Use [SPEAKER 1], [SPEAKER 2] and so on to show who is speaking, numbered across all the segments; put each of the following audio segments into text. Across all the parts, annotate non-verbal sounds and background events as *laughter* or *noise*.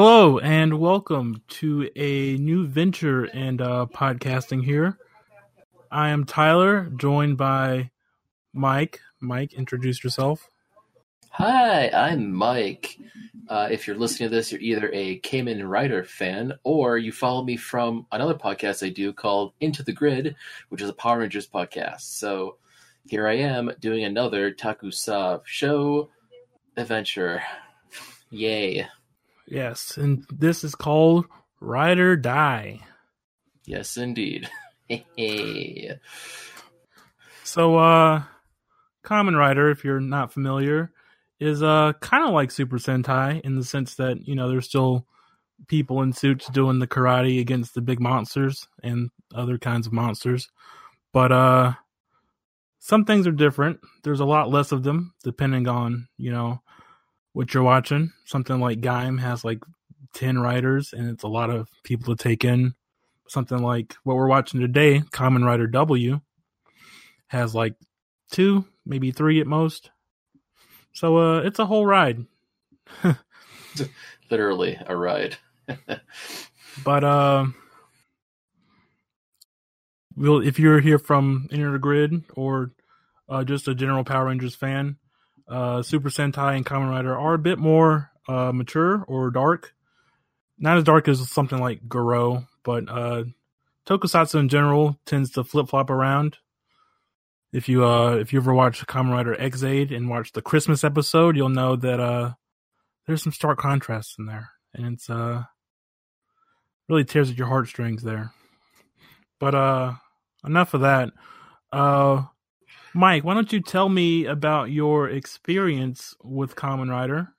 [SPEAKER 1] Hello and welcome to a new venture in uh, podcasting here. I am Tyler, joined by Mike. Mike, introduce yourself.
[SPEAKER 2] Hi, I'm Mike. Uh, if you're listening to this, you're either a Kamen Rider fan or you follow me from another podcast I do called Into the Grid, which is a Power Rangers podcast. So here I am doing another Takusa show adventure. Yay.
[SPEAKER 1] Yes, and this is called Ride or Die.
[SPEAKER 2] Yes, indeed. *laughs*
[SPEAKER 1] so, uh, Kamen Rider, if you're not familiar, is uh kind of like Super Sentai in the sense that you know there's still people in suits doing the karate against the big monsters and other kinds of monsters, but uh, some things are different. There's a lot less of them depending on you know what you're watching. Something like Gaim has like 10 writers and it's a lot of people to take in. Something like what we're watching today, Kamen Rider W, has like two, maybe three at most. So uh it's a whole ride. *laughs*
[SPEAKER 2] Literally a ride. *laughs*
[SPEAKER 1] but uh we'll if you're here from Inner Grid or uh, just a general Power Rangers fan, uh, Super Sentai and Kamen Rider are a bit more uh, mature or dark. Not as dark as something like Garo, but uh, Tokusatsu in general tends to flip flop around. If you uh, if you ever watched Kamen Rider Ex-Aid and watched the Christmas episode, you'll know that uh, there's some stark contrasts in there, and it's uh, really tears at your heartstrings there. But uh, enough of that. Uh, Mike, why don't you tell me about your experience with Kamen Rider?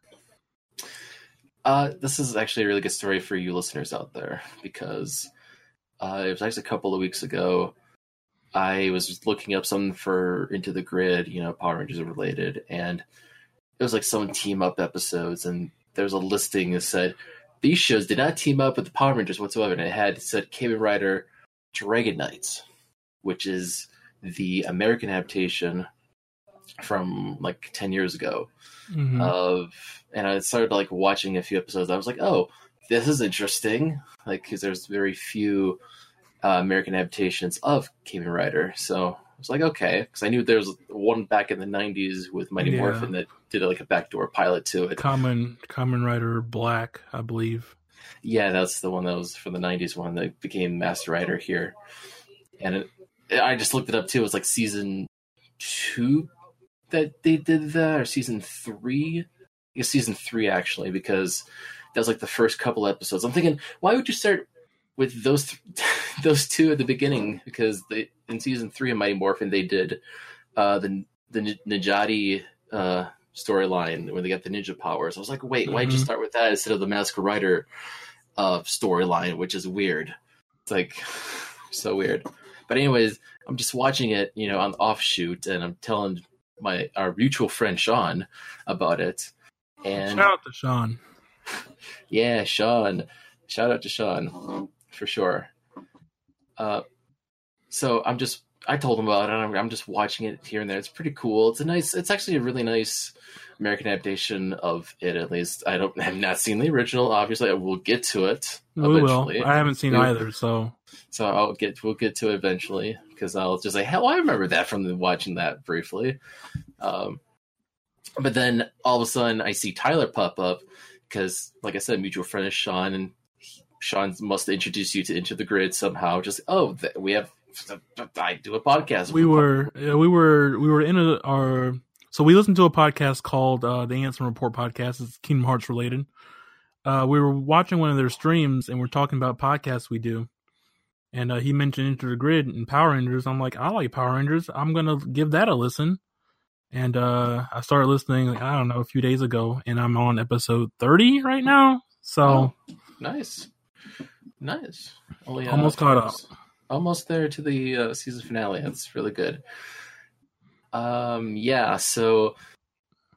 [SPEAKER 2] Uh, this is actually a really good story for you listeners out there because uh, it was actually a couple of weeks ago. I was looking up something for Into the Grid, you know, Power Rangers related, and it was like some team up episodes, and there was a listing that said these shows did not team up with the Power Rangers whatsoever, and it had said Kamen Rider Dragon Knights, which is the American adaptation from like 10 years ago mm-hmm. of and I started like watching a few episodes. I was like oh this is interesting. Like cuz there's very few uh, American adaptations of Kamen Rider. So I was like okay. Cuz I knew there was one back in the 90s with Mighty yeah. Morphin that did like a backdoor pilot to it.
[SPEAKER 1] Common Kamen Rider Black I believe.
[SPEAKER 2] Yeah that's the one that was from the 90s one that became Masked Rider here. And it, I just looked it up too. It was like season two that they did that, or season three. I guess season three actually, because that was like the first couple episodes. I'm thinking, why would you start with those th- *laughs* those two at the beginning? Because they in season three of Mighty Morphin they did uh, the the Nidhoggi uh, storyline when they got the ninja powers. I was like, wait, mm-hmm. why'd you mm-hmm. start with that instead of the Masked Rider uh, storyline, which is weird. It's like *laughs* so weird. But anyways, I'm just watching it, you know, on offshoot, and I'm telling my our mutual friend Sean about it. And
[SPEAKER 1] shout out to Sean. *laughs*
[SPEAKER 2] Yeah, Sean. Shout out to Sean for sure. Uh, so I'm just I told him about it. I'm, I'm just watching it here and there. It's pretty cool. It's a nice. It's actually a really nice American adaptation of it. At least I don't have not seen the original. Obviously, I will get to it.
[SPEAKER 1] We eventually. will. I haven't seen we, either, so
[SPEAKER 2] so I'll get we'll get to it eventually because I'll just say, hell, I remember that from the, watching that briefly. Um, but then all of a sudden, I see Tyler pop up because, like I said, mutual friend is Sean, and he, Sean must introduce you to Into the Grid somehow. Just oh, th- we have I do a podcast.
[SPEAKER 1] We were we were we were in a, our so we listened to a podcast called uh, the Ansem Report podcast. It's Kingdom Hearts related. Uh, we were watching one of their streams and we're talking about podcasts we do. And uh, he mentioned Into the Grid and Power Rangers. I'm like, I like Power Rangers. I'm gonna give that a listen. And uh, I started listening. I don't know a few days ago, and I'm on episode 30 right now. So oh,
[SPEAKER 2] nice, nice.
[SPEAKER 1] Only, uh, almost caught up.
[SPEAKER 2] Almost there to the uh, season finale. It's really good. Um, yeah, so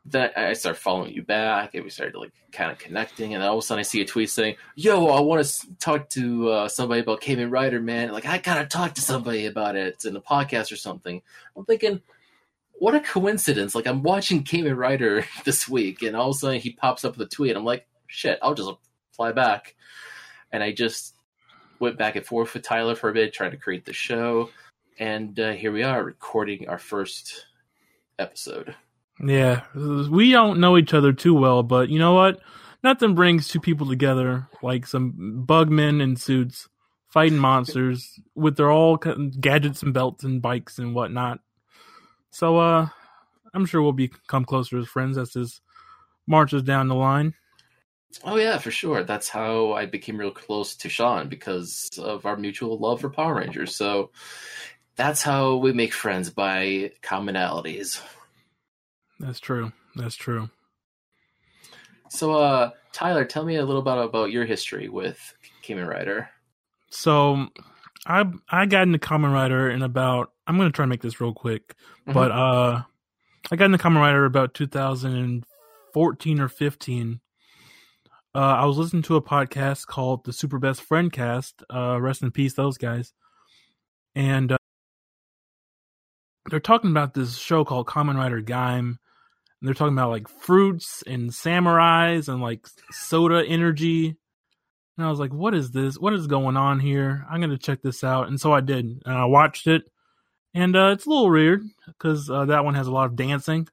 [SPEAKER 2] then I start following you back, and we started like kind of connecting, and all of a sudden I see a tweet saying, "Yo, I want to talk to uh, somebody about Kamen Rider, man. Like I gotta talk to somebody about it in a podcast or something." I'm thinking, what a coincidence! Like I'm watching Kamen Rider *laughs* this week, and all of a sudden he pops up with a tweet. I'm like, shit, I'll just fly back. And I just went back and forth with Tyler for a bit, trying to create the show. And uh, here we are recording our first episode.
[SPEAKER 1] Yeah, we don't know each other too well, but you know what? Nothing brings two people together like some bugmen in suits fighting monsters with their all gadgets and belts and bikes and whatnot. So, uh, I'm sure we'll become closer as friends as this marches down the line.
[SPEAKER 2] Oh yeah, for sure. That's how I became real close to Sean because of our mutual love for Power Rangers. So that's how we make friends by commonalities.
[SPEAKER 1] That's true. That's true.
[SPEAKER 2] So, uh, Tyler, tell me a little bit about your history with Kamen Rider.
[SPEAKER 1] So, I I got into Kamen Rider in about I'm gonna try to make this real quick, mm-hmm. but uh, I got into Kamen Rider about 2014 or 15. Uh, I was listening to a podcast called the Super Best Friend Cast. Uh, rest in peace, those guys. And uh, they're talking about this show called Kamen Rider Gaim. And they're talking about like fruits and samurais and like soda energy. And I was like, what is this? What is going on here? I'm going to check this out. And so I did. And I watched it. And uh, it's a little weird because uh, that one has a lot of dancing.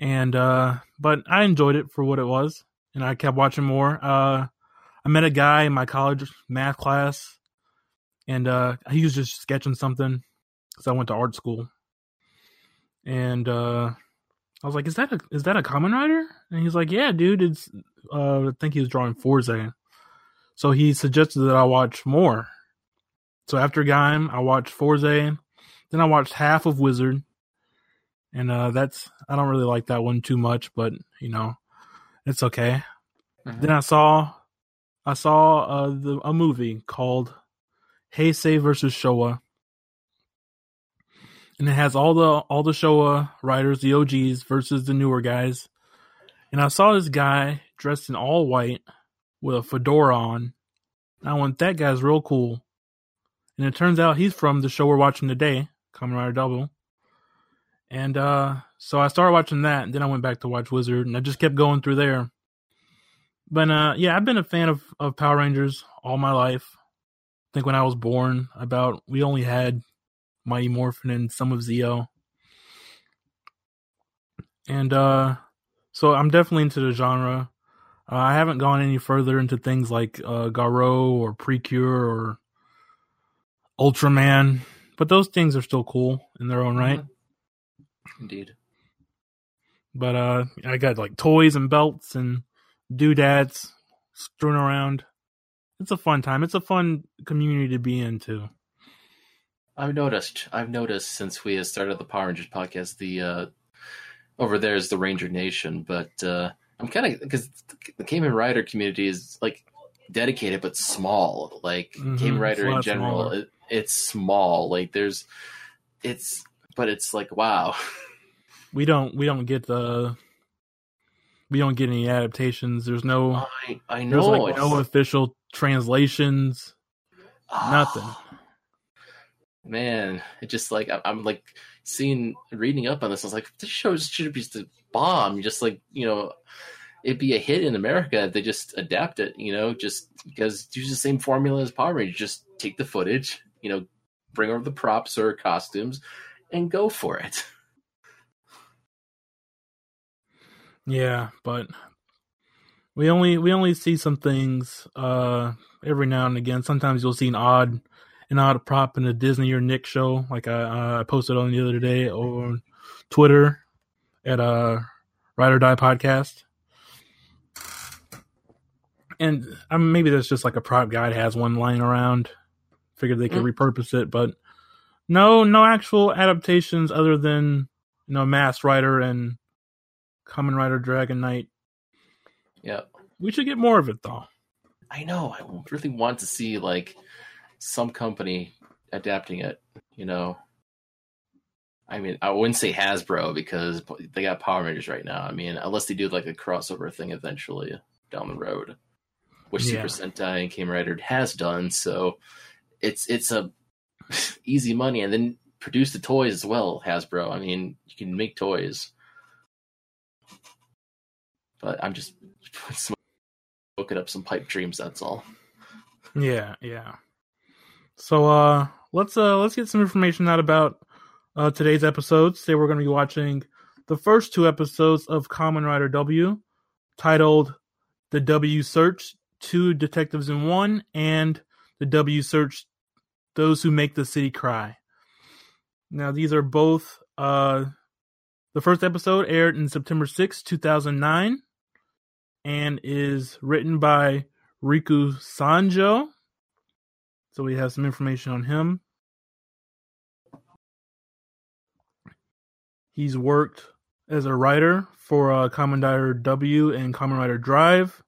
[SPEAKER 1] And, uh, but I enjoyed it for what it was. And I kept watching more. Uh, I met a guy in my college math class. And uh, he was just sketching something because I went to art school. And uh, I was like, "Is that a is that a Kamen Rider?" And he's like, "Yeah, dude. It's uh, I think he was drawing Fourze." So he suggested that I watch more. So after Gaim, I watched Fourze, Then I watched half of Wizard, and uh, that's I don't really like that one too much, but you know, it's okay. Mm-hmm. Then I saw I saw uh, the, a movie called Heisei versus Showa, and it has all the all the Showa writers, the OGs versus the newer guys. And I saw this guy dressed in all white with a fedora on. I went, that guy's real cool. And it turns out he's from the show we're watching today, Kamen Rider Double. And uh, so I started watching that, and then I went back to watch Wizard, and I just kept going through there. But uh, yeah, I've been a fan of, of Power Rangers all my life. I think when I was born, about we only had Mighty Morphin and some of Zeo. And uh, so I'm definitely into the genre. Uh, I haven't gone any further into things like uh, Garo or Precure or Ultraman, but those things are still cool in their own right.
[SPEAKER 2] Mm-hmm. Indeed.
[SPEAKER 1] But uh, I got like toys and belts and doodads strewn around. It's a fun time. It's a fun community to be into.
[SPEAKER 2] I've noticed. I've noticed since we started the Power Rangers podcast, the uh, over there is the Ranger Nation, but uh, I'm kind of because the Kamen Rider community is like dedicated but small. Like mm-hmm. Kamen Rider in general, it, it's small. Like there's, it's but it's like wow.
[SPEAKER 1] We don't we don't get the we don't get any adaptations. There's no
[SPEAKER 2] I, I know
[SPEAKER 1] there's like no official translations. Ah. Nothing
[SPEAKER 2] man, it just like I'm like seeing reading up on this. I was like, this show should be the bomb. Just like you know, it'd be a hit in America. If they just adapt it, you know, just because use the same formula as Power Rangers. Just take the footage, you know, bring over the props or costumes, and go for it.
[SPEAKER 1] Yeah, but we only we only see some things uh every now and again. Sometimes you'll see an odd an odd prop in a Disney or Nick show, like I, I posted on the other day on Twitter at a uh, Ride or Die podcast. And um, maybe that's just like a prop guide has one lying around. Figured they could mm. repurpose it, but no, no actual adaptations other than you know Masked Rider and Kamen Rider Dragon Knight.
[SPEAKER 2] Yeah,
[SPEAKER 1] we should get more of it though.
[SPEAKER 2] I know. I really want to see like some company adapting it. You know, I mean, I wouldn't say Hasbro because they got Power Rangers right now. I mean, unless they do like a crossover thing eventually down the road, which yeah. Super Sentai and Kamen Rider has done. So it's it's a *laughs* easy money, and then produce the toys as well. Hasbro. I mean, you can make toys, but I'm just *laughs* looking up some pipe dreams. That's all.
[SPEAKER 1] Yeah, yeah. So uh let's uh let's get some information out about uh today's episodes. Today we're to be watching the first two episodes of Kamen Rider W, titled "The W Search: Two Detectives in One" and "The W Search: Those Who Make the City Cry." Now these are both uh the first episode aired in September 6, 2009 and is written by Riku Sanjo. So we have some information on him. He's worked as a writer for uh, W and Rider Drive.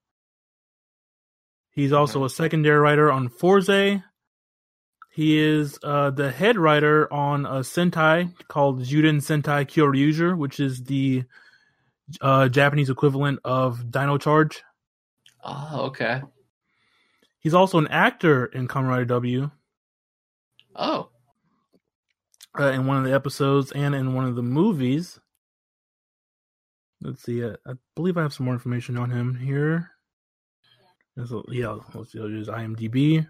[SPEAKER 1] He's also a secondary writer on Fourze. He is uh, the head writer on a Sentai called Juden Sentai Kyoryuger, which is the uh, Japanese equivalent of Dino Charge.
[SPEAKER 2] Oh, okay.
[SPEAKER 1] He's also an actor in Kamen Rider W.
[SPEAKER 2] Oh,
[SPEAKER 1] uh, in one of the episodes and in one of the movies. Let's see. Uh, I believe I have some more information on him here. So, yeah, let's see. I'll use IMDb.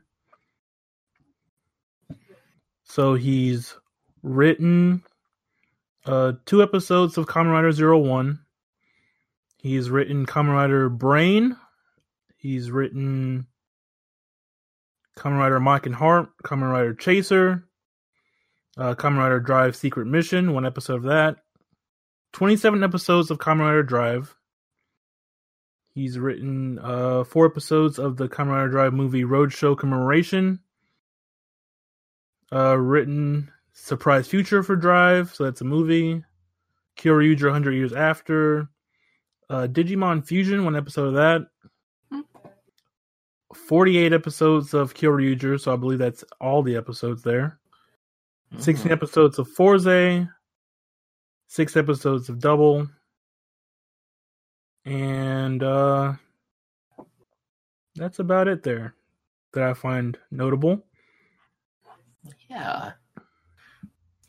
[SPEAKER 1] So he's written uh, two episodes of Kamen Rider Zero One. He's written Kamen Rider Brain. He's written Kamen Rider Mach and Heart, Kamen Rider Chaser, uh, Kamen Rider Drive Secret Mission, one episode of that. 27 episodes of Kamen Rider Drive. He's written uh, four episodes of the Kamen Rider Drive movie Roadshow Commemoration. Uh, written Surprise Future for Drive, so that's a movie. Kyoryuger 100 Years After. Uh, Digimon Fusion, one episode of that. 48 episodes of Kyoryuger, so I believe that's all the episodes there. 16
[SPEAKER 2] Mhm.
[SPEAKER 1] episodes of Fourze, 6 episodes of Double, and uh that's about it there that I find notable.
[SPEAKER 2] Yeah.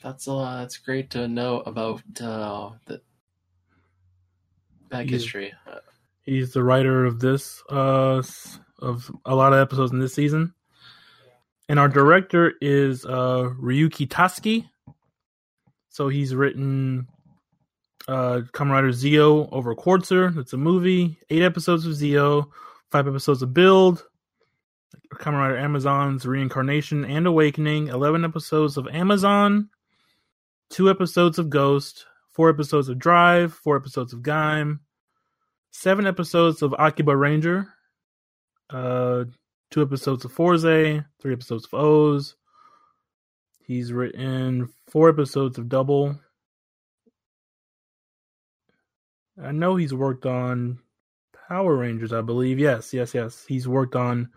[SPEAKER 2] That's uh, that's great to know about uh, the back
[SPEAKER 1] Yeah.
[SPEAKER 2] history.
[SPEAKER 1] He's the writer of this uh of a lot of episodes in this season. And our director is uh Ryuta Tasaki. So he's written uh Kamen Rider Zi-O over Quartzer, that's a movie, eight episodes of Zi-O, five episodes of Build, Kamen Rider Amazon's Reincarnation and Awakening, eleven episodes of Amazon, two episodes of Ghost, four episodes of Drive, four episodes of Gaim, seven episodes of Akiba Ranger, uh, two episodes of Fourze, three episodes of O's. He's written four episodes of Double. I know he's worked on Power Rangers, I believe. Yes, yes, yes. He's worked on.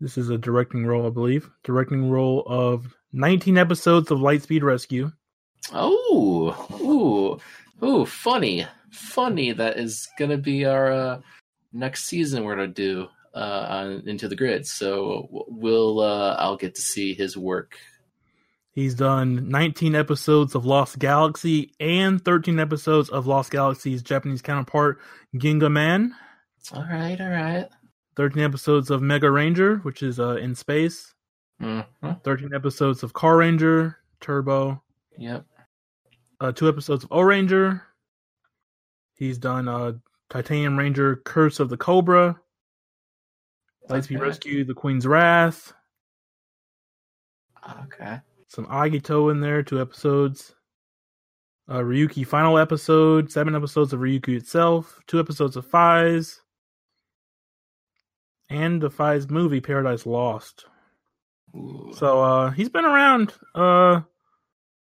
[SPEAKER 1] This is a directing role, I believe. Directing role of 19 episodes of Lightspeed Rescue.
[SPEAKER 2] Oh, ooh, ooh, funny, funny. That is gonna be our uh, next season. We're gonna do uh, on Into the Grid. So we'll, uh, I'll get to see his work.
[SPEAKER 1] He's done 19 episodes of Lost Galaxy and 13 episodes of Lost Galaxy's Japanese counterpart, Gingaman.
[SPEAKER 2] All right, all right.
[SPEAKER 1] 13 episodes of Mega Ranger, which is uh, in space.
[SPEAKER 2] Mm-hmm.
[SPEAKER 1] 13 episodes of Carranger, Turbo.
[SPEAKER 2] Yep.
[SPEAKER 1] Uh, two episodes of Ohranger. He's done uh, Titanium Ranger, Curse of the Cobra. Lightspeed
[SPEAKER 2] Okay.
[SPEAKER 1] Rescue, The Queen's Wrath.
[SPEAKER 2] Okay.
[SPEAKER 1] Some Agito in there, two episodes. Uh, Ryuki final episode, seven episodes of Ryuki itself, two episodes of Faiz, and the Faiz movie Paradise Lost.
[SPEAKER 2] Ooh.
[SPEAKER 1] So uh, he's been around uh,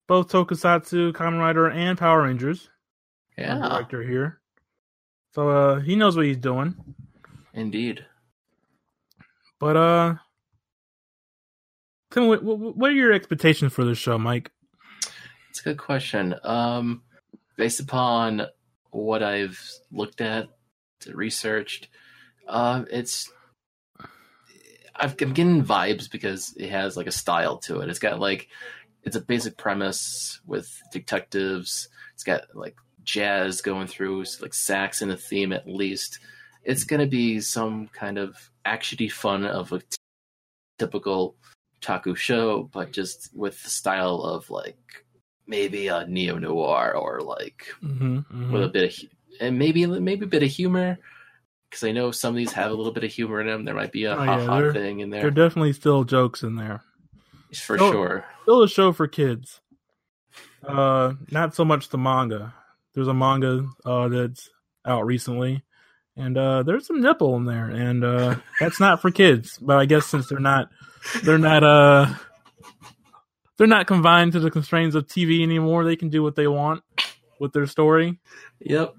[SPEAKER 1] both Tokusatsu, Kamen Rider, and Power Rangers.
[SPEAKER 2] yeah,
[SPEAKER 1] director here. So uh, he knows what he's doing.
[SPEAKER 2] indeed.
[SPEAKER 1] But uh, tell me what, what, what are your expectations for this show, Mike?
[SPEAKER 2] It's a good question. Um, based upon what I've looked at, researched, uh, it's I've, I'm getting vibes because it has like a style to it. It's got like it's a basic premise with detectives. It's got like jazz going through, like sax in a theme at least, it's gonna be some kind of actiony fun of a t- typical taku show, but just with the style of like maybe a neo noir or like
[SPEAKER 1] Mm-hmm,
[SPEAKER 2] with a bit of and maybe maybe a bit of humor because I know some of these have a little bit of humor in them. There might be a
[SPEAKER 1] Oh,
[SPEAKER 2] ha ha thing in
[SPEAKER 1] There
[SPEAKER 2] there
[SPEAKER 1] are definitely still jokes in there.
[SPEAKER 2] for
[SPEAKER 1] Oh.
[SPEAKER 2] sure.
[SPEAKER 1] Still a show for kids. Uh, not so much the manga. There's a manga uh, that's out recently, and uh, there's some nipple in there, and uh, *laughs* that's not for kids. But I guess since they're not, they're not, uh, they're not confined to the constraints of TV anymore. They can do what they want with their story.
[SPEAKER 2] Yep.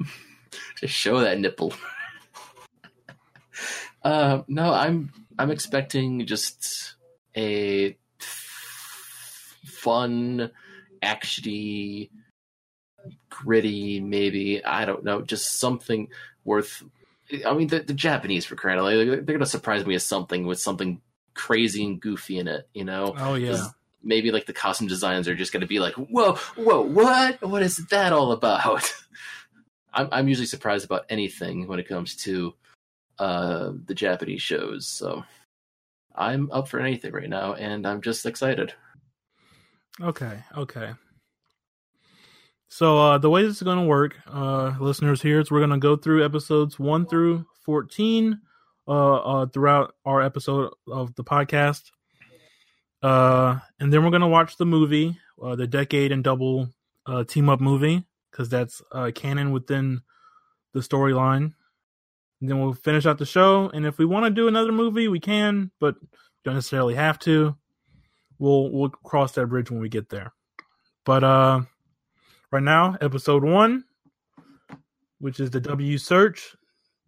[SPEAKER 2] Just show that nipple. Uh, no, I'm I'm expecting just a fun, actiony, gritty, maybe I don't know, just something worth. I mean, the, the Japanese for crying out loud, they're gonna surprise me with something with something crazy and goofy in it. You know,
[SPEAKER 1] Oh yeah.
[SPEAKER 2] maybe like the costume designs are just going to be like, whoa, whoa, what? What is that all about? *laughs* I'm I'm usually surprised about anything when it comes to uh the Japanese shows, so I'm up for anything right now, and I'm just excited.
[SPEAKER 1] Okay, okay. So uh, the way this is going to work, uh, listeners, here is we're going to go through episodes one through fourteen uh, uh, throughout our episode of the podcast, uh, and then we're going to watch the movie, uh, the Decade and Double uh, team up movie, because that's uh, canon within the storyline. Then we'll finish out the show, and if we want to do another movie, we can, but don't necessarily have to we'll we'll cross that bridge when we get there. But uh right now, episode one, which is the W search,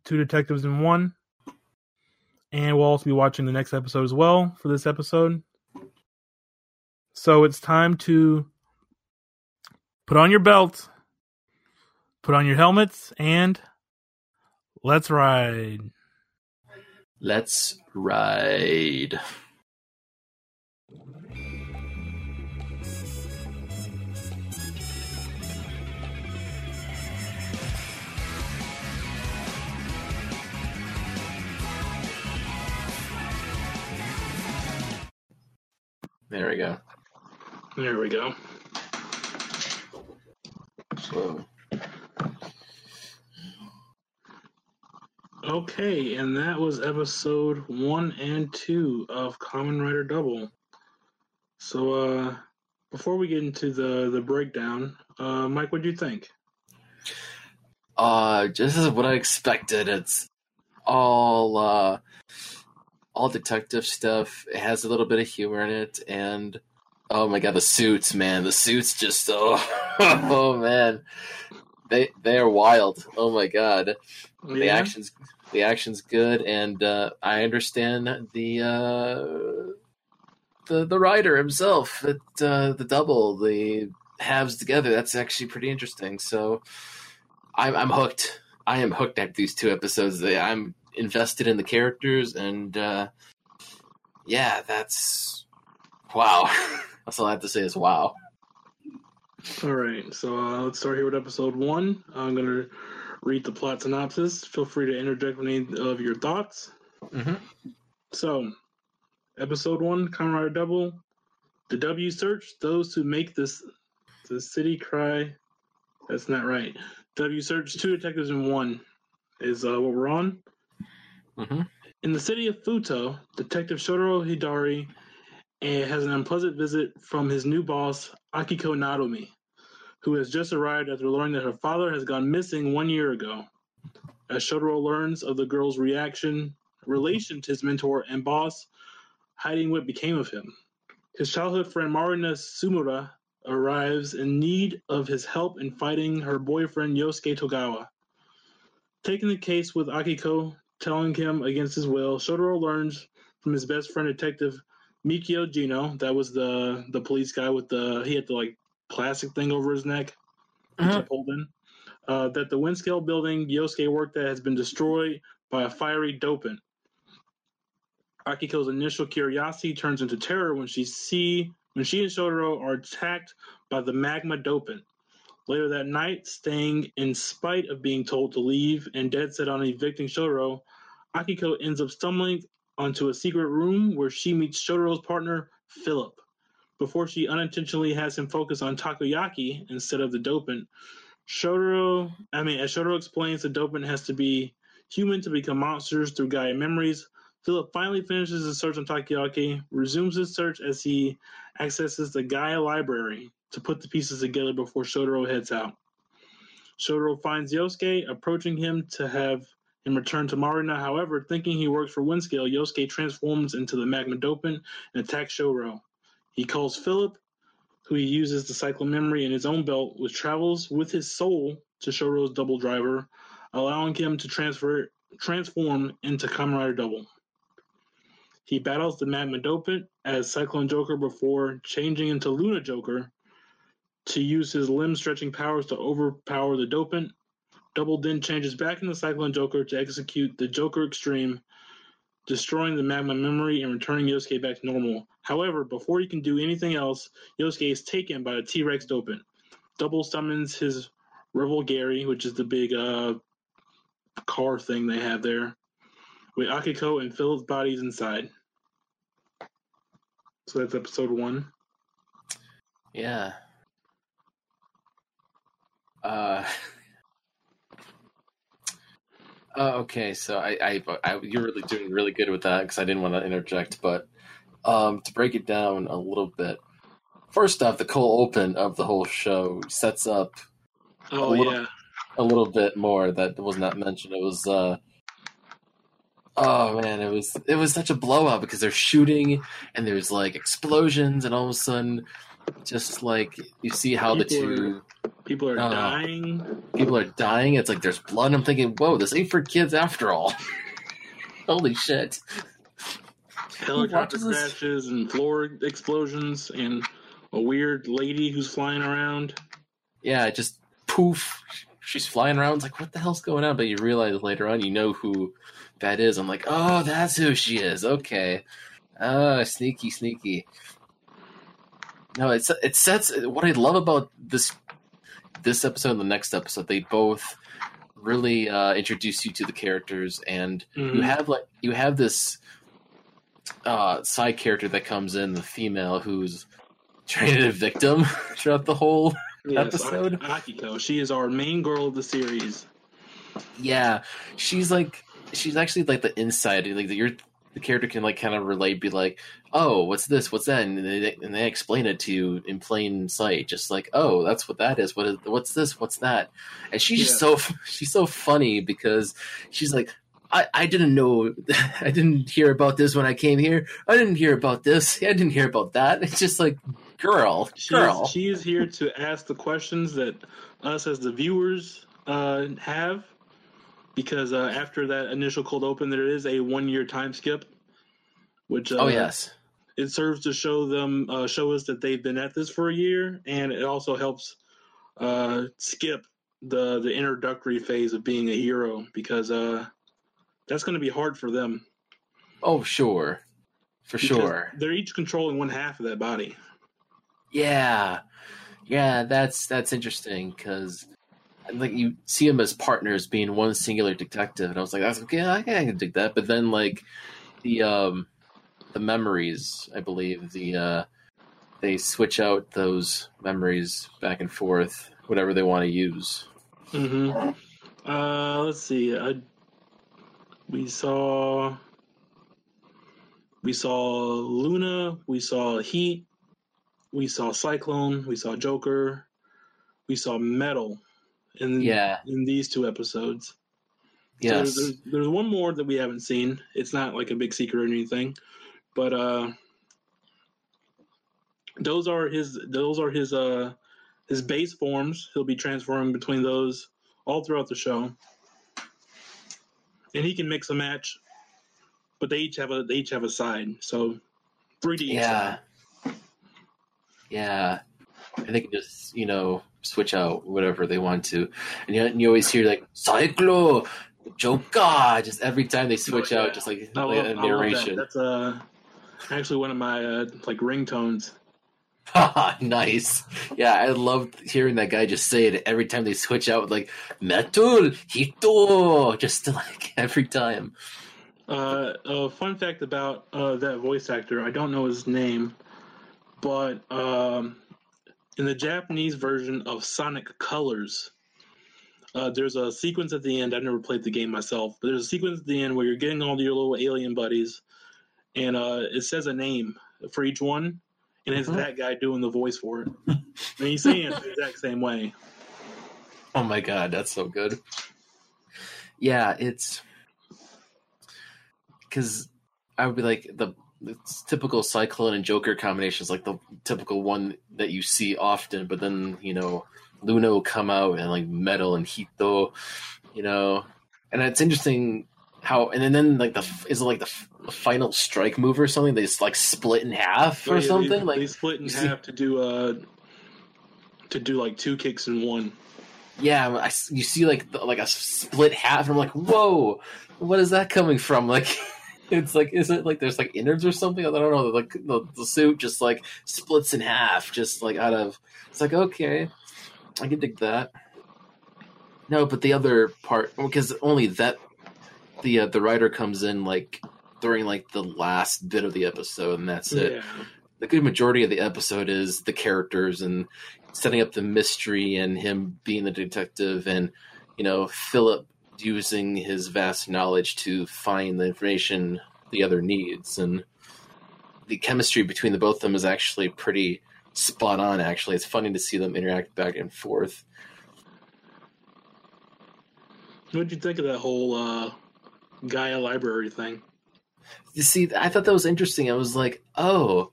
[SPEAKER 1] two detectives in one. And we'll also be watching the next episode as well for this episode. So it's time to put on your belt, put on your helmets, and let's ride.
[SPEAKER 2] Let's ride. There we go.
[SPEAKER 1] There we go.
[SPEAKER 2] So,
[SPEAKER 1] Okay, and that was episode one and two of Kamen Rider Double. So, uh, before we get into the the breakdown, uh, Mike, what do you think?
[SPEAKER 2] uh, just as what I expected. It's all uh, all detective stuff. It has a little bit of humor in it, and oh my god, the suits, man, the suits just *laughs* oh, oh man, they they are wild. Oh my god, the action's the action's good, and uh, I understand the uh, the the writer himself, it, uh, the double, the halves together. That's actually pretty interesting. So I'm I'm hooked. I am hooked at these two episodes. I'm invested in the characters, and uh, yeah, that's wow. *laughs* that's all I have to say is wow.
[SPEAKER 1] All right, so uh, let's start here with episode one. I'm gonna read the plot synopsis. Feel free to interject with any of your thoughts.
[SPEAKER 2] Mm-hmm.
[SPEAKER 1] So, episode one, Rider Double. The W search those who make this the city cry. That's not right. W search two detectives in one is uh, what we're on.
[SPEAKER 2] Mm-hmm.
[SPEAKER 1] In the city of Futo, Detective Shotaro Hidari eh, has an unpleasant visit from his new boss, Akiko Narumi, who has just arrived after learning that her father has gone missing one year ago. As Shotaro learns of the girl's reaction, relation to his mentor and boss, hiding what became of him. His childhood friend Marina Sumura arrives in need of his help in fighting her boyfriend Yosuke Togawa. Taking the case with Akiko, telling him against his will, Shotaro learns from his best friend detective Mikio Gino, that was the the police guy with the he had the like plastic thing over his neck,
[SPEAKER 2] Uh-huh.
[SPEAKER 1] holding, uh, that the Windscale building Yosuke worked at has been destroyed by a fiery dopant. Akiko's initial curiosity turns into terror when she see when she and Shotaro are attacked by the magma dopant. Later that night, staying in spite of being told to leave and dead set on evicting Shotaro, Akiko ends up stumbling onto a secret room where she meets Shotaro's partner, Philip. Before she unintentionally has him focus on takoyaki instead of the dopant, Shotaro, I mean, as Shotaro explains, the dopant has to be human to become monsters through Gaia memories. Philip finally finishes his search on takoyaki, resumes his search as he accesses the Gaia library to put the pieces together before Shotaro heads out. Shotaro finds Yosuke, approaching him to have him return to Marina. However, thinking he works for Windscale, Yosuke transforms into the Magma Dopant and attacks Shotaro. He calls Philip, who he uses the cycle memory in his own belt, which travels with his soul to Shotaro's double driver, allowing him to transfer transform into Kamen Double. He battles the Magma Dopant as Cyclone Joker before changing into Luna Joker to use his limb stretching powers to overpower the Dopant. Double then changes back into Cyclone Joker to execute the Joker Extreme, destroying the Magma memory and returning Yosuke back to normal. However, before he can do anything else, Yosuke is taken by a T Rex Dopant. Double summons his RevolGarry, which is the big uh, car thing they have there, with Akiko and Philip's bodies inside. So that's episode one.
[SPEAKER 2] Yeah. Uh. *laughs* Uh, okay, so I, I, I, you're really doing really good with that because I didn't want to interject, but um, to break it down a little bit. First off, the cold open of the whole show sets up
[SPEAKER 1] Oh
[SPEAKER 2] A little-
[SPEAKER 1] yeah,
[SPEAKER 2] a little bit more that was not mentioned. It was uh oh man, it was it was such a blowout because they're shooting and there's like explosions and all of a sudden just like you see how the
[SPEAKER 1] People
[SPEAKER 2] two
[SPEAKER 1] people are
[SPEAKER 2] Oh.
[SPEAKER 1] dying.
[SPEAKER 2] people are dying. It's like there's blood. I'm thinking, whoa, this ain't for kids after all. *laughs* Holy shit.
[SPEAKER 1] Helicopter crashes and floor explosions and a weird lady who's flying around.
[SPEAKER 2] Yeah, just poof. She's flying around. It's like, what the hell's going on? But you realize later on, you know who that is. I'm like, oh, that's who she is. Okay. Ah, sneaky, sneaky. No, it's it sets what I love about this this episode and the next episode. They both really uh, introduce you to the characters, and you
[SPEAKER 1] Mhm.
[SPEAKER 2] have like you have this uh, side character that comes in, the female who's traded a victim *laughs* throughout the whole
[SPEAKER 1] Yes,
[SPEAKER 2] episode.
[SPEAKER 1] Akiko. She is our main girl of the series.
[SPEAKER 2] Yeah, she's like she's actually like the inside, like the, your the character can like kind of relate, be like, oh, what's this, what's that, and they and they explain it to you in plain sight, just like, oh, that's what that is. What is what's this? What's that? And she's just so *laughs* she's so funny because she's like. I, I didn't know *laughs* I didn't hear about this when I came here. I didn't hear about this. *laughs* I didn't hear about that. It's just like girl,
[SPEAKER 1] She
[SPEAKER 2] girl.
[SPEAKER 1] is, she is here to ask the questions that us as the viewers uh, have, because uh, after that initial cold open, there is a one year time skip, which uh,
[SPEAKER 2] oh yes.
[SPEAKER 1] it serves to show them uh, show us that they've been at this for a year, and it also helps uh, skip the the introductory phase of being a hero because uh, that's going to be hard for them.
[SPEAKER 2] Oh sure. For
[SPEAKER 1] because
[SPEAKER 2] sure.
[SPEAKER 1] they're each controlling one half of that body.
[SPEAKER 2] Yeah, yeah, that's that's interesting because like you see them as partners, being one singular detective, and I was like, that's okay, I can, I can dig that. But then like the um the memories, I believe the uh they switch out those memories back and forth, whatever they want to use.
[SPEAKER 1] hmm Uh, let's see. I, we saw we saw Luna. We saw Heat. We saw Cyclone. We saw Joker. We saw Metal. In
[SPEAKER 2] Yeah.
[SPEAKER 1] in these two episodes. So
[SPEAKER 2] Yes.
[SPEAKER 1] there's, there's one more that we haven't seen. It's not like a big secret or anything, but uh, those are his. Those are his. Uh, his base forms. He'll be transforming between those all throughout the show, and he can mix a match. But they each have a. They each have a side. So, three D.
[SPEAKER 2] Yeah.
[SPEAKER 1] side.
[SPEAKER 2] Yeah. And they can just, you know, switch out whatever they want to. And you, and you always hear like Cyclo, Joker, just every time they switch
[SPEAKER 1] Oh, yeah.
[SPEAKER 2] out, just like,
[SPEAKER 1] I
[SPEAKER 2] like
[SPEAKER 1] love,
[SPEAKER 2] a
[SPEAKER 1] love that. That's uh, actually one of my uh, like ringtones. *laughs*
[SPEAKER 2] Nice. Yeah, I loved hearing that guy just say it every time they switch out with like metal hito, just *laughs* like every time.
[SPEAKER 1] Uh, a fun fact about uh, that voice actor, I don't know his name, but um, in the Japanese version of Sonic Colors, uh, there's a sequence at the end. I've never played the game myself, but there's a sequence at the end where you're getting all your little alien buddies, and uh, it says a name for each one, and it's
[SPEAKER 2] Mhm.
[SPEAKER 1] that guy doing the voice for it. and he's saying it the exact same way.
[SPEAKER 2] Oh my god, that's so good. Yeah, it's because I would be like the it's typical Cyclone and Joker combinations, like the typical one that you see often. But then you know, Luno come out and like Metal and Hito, you know, and it's interesting how and then, then like the is it like the f- final strike move or something? They just like split in half
[SPEAKER 1] Oh,
[SPEAKER 2] or
[SPEAKER 1] yeah,
[SPEAKER 2] something.
[SPEAKER 1] They,
[SPEAKER 2] like
[SPEAKER 1] they split in
[SPEAKER 2] you see-
[SPEAKER 1] half to do uh to do like two kicks in one.
[SPEAKER 2] Yeah, I, you see like the, like a split half, and I'm like, whoa, what is that coming from? Like, *laughs* it's like, is it like there's like innards or something? I don't know. Like the, the suit just like splits in half, just like out of. It's like okay, I can dig that. No, but the other part because only that the uh, the writer comes in like during like the last bit of the episode, and that's it
[SPEAKER 1] Yeah.
[SPEAKER 2] the good majority of the episode is the characters and setting up the mystery and him being the detective and you know Philip using his vast knowledge to find the information the other needs. And the chemistry between the both of them is actually pretty spot on actually. It's funny to see them interact back and forth.
[SPEAKER 1] What'd you think of that whole uh, Gaia library thing?
[SPEAKER 2] you see i thought that was interesting. I was like oh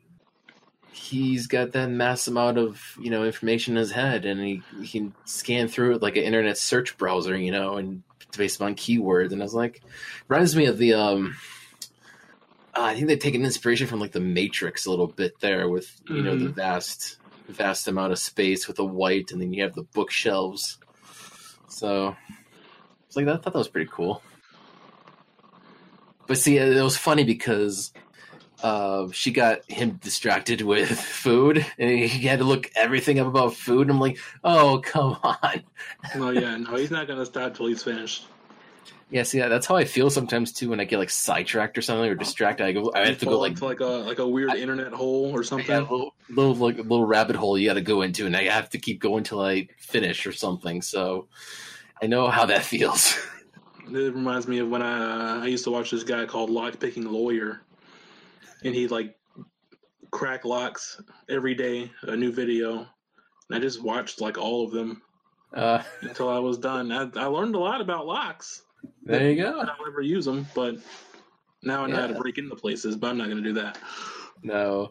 [SPEAKER 2] he's got that mass amount of you know information in his head and he, he can scan through it like an internet search browser you know and based on keywords and i was like reminds me of the um uh, i think they've taken inspiration from like the matrix a little bit there with you know the
[SPEAKER 1] Mhm.
[SPEAKER 2] vast vast amount of space with the white and then you have the bookshelves so it's like that, I thought that was pretty cool but see, it was funny because uh, she got him distracted with *laughs* food, and he had to look everything up about food. And I'm like, oh, come on.
[SPEAKER 1] Oh yeah, no, he's not gonna stop till he's finished.
[SPEAKER 2] Yeah, see, that's how I feel sometimes too when I get like sidetracked or something or distracted. I go, I have to go like
[SPEAKER 1] like a like a weird
[SPEAKER 2] I-
[SPEAKER 1] internet hole or something.
[SPEAKER 2] yeah, a little, little like a little rabbit hole you got to go into, and I have to keep going till I finish or something. So I know how that *laughs* feels.
[SPEAKER 1] It reminds me of when I uh, I used to watch this guy called Lockpicking Lawyer, and he like crack locks every day, a new video. And I just watched like all of them
[SPEAKER 2] Uh,
[SPEAKER 1] until I was done. I, I learned a lot about locks.
[SPEAKER 2] there you go.
[SPEAKER 1] I'll never use them, but now I know how to break into places. But I'm not going to do that.
[SPEAKER 2] No.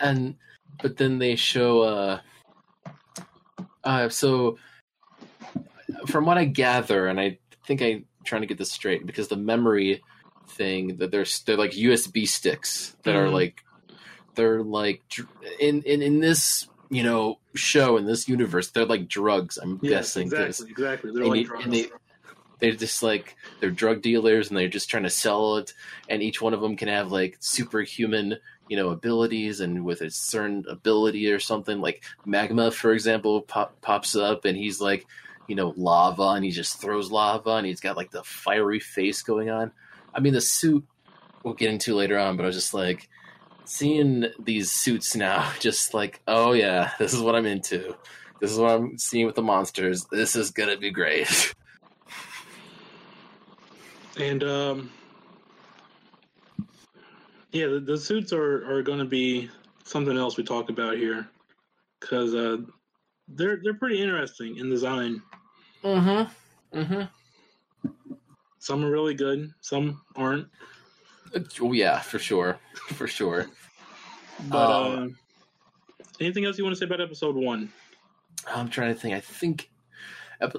[SPEAKER 2] And but then they show uh uh so from what I gather and I think I'm trying to get this straight because the memory thing that there's they're like USB sticks that are
[SPEAKER 1] Mhm.
[SPEAKER 2] like they're like in in in this you know show in this universe they're like drugs I'm
[SPEAKER 1] Yes,
[SPEAKER 2] guessing
[SPEAKER 1] exactly, exactly. They're
[SPEAKER 2] and,
[SPEAKER 1] like
[SPEAKER 2] you-
[SPEAKER 1] drugs.
[SPEAKER 2] and they they're just like they're drug dealers and they're just trying to sell it and each one of them can have like superhuman you know abilities and with a certain ability or something like magma for example pop, pops up and he's like you know lava and he just throws lava and he's got like the fiery face going on i mean the suit we'll get into later on but i was just like seeing these suits now *laughs* just like oh yeah this is what i'm into this is what i'm seeing with the monsters this is gonna be great *laughs*
[SPEAKER 1] And um, yeah, the, the suits are, are going to be something else we talk about here because uh, they're they're pretty interesting in design.
[SPEAKER 2] Mm-hmm. Mm-hmm.
[SPEAKER 1] Some are really good, some aren't.
[SPEAKER 2] Oh yeah, for sure, *laughs* for sure.
[SPEAKER 1] But
[SPEAKER 2] Um,
[SPEAKER 1] uh, anything else you want to say about episode one?
[SPEAKER 2] I'm trying to think. I think,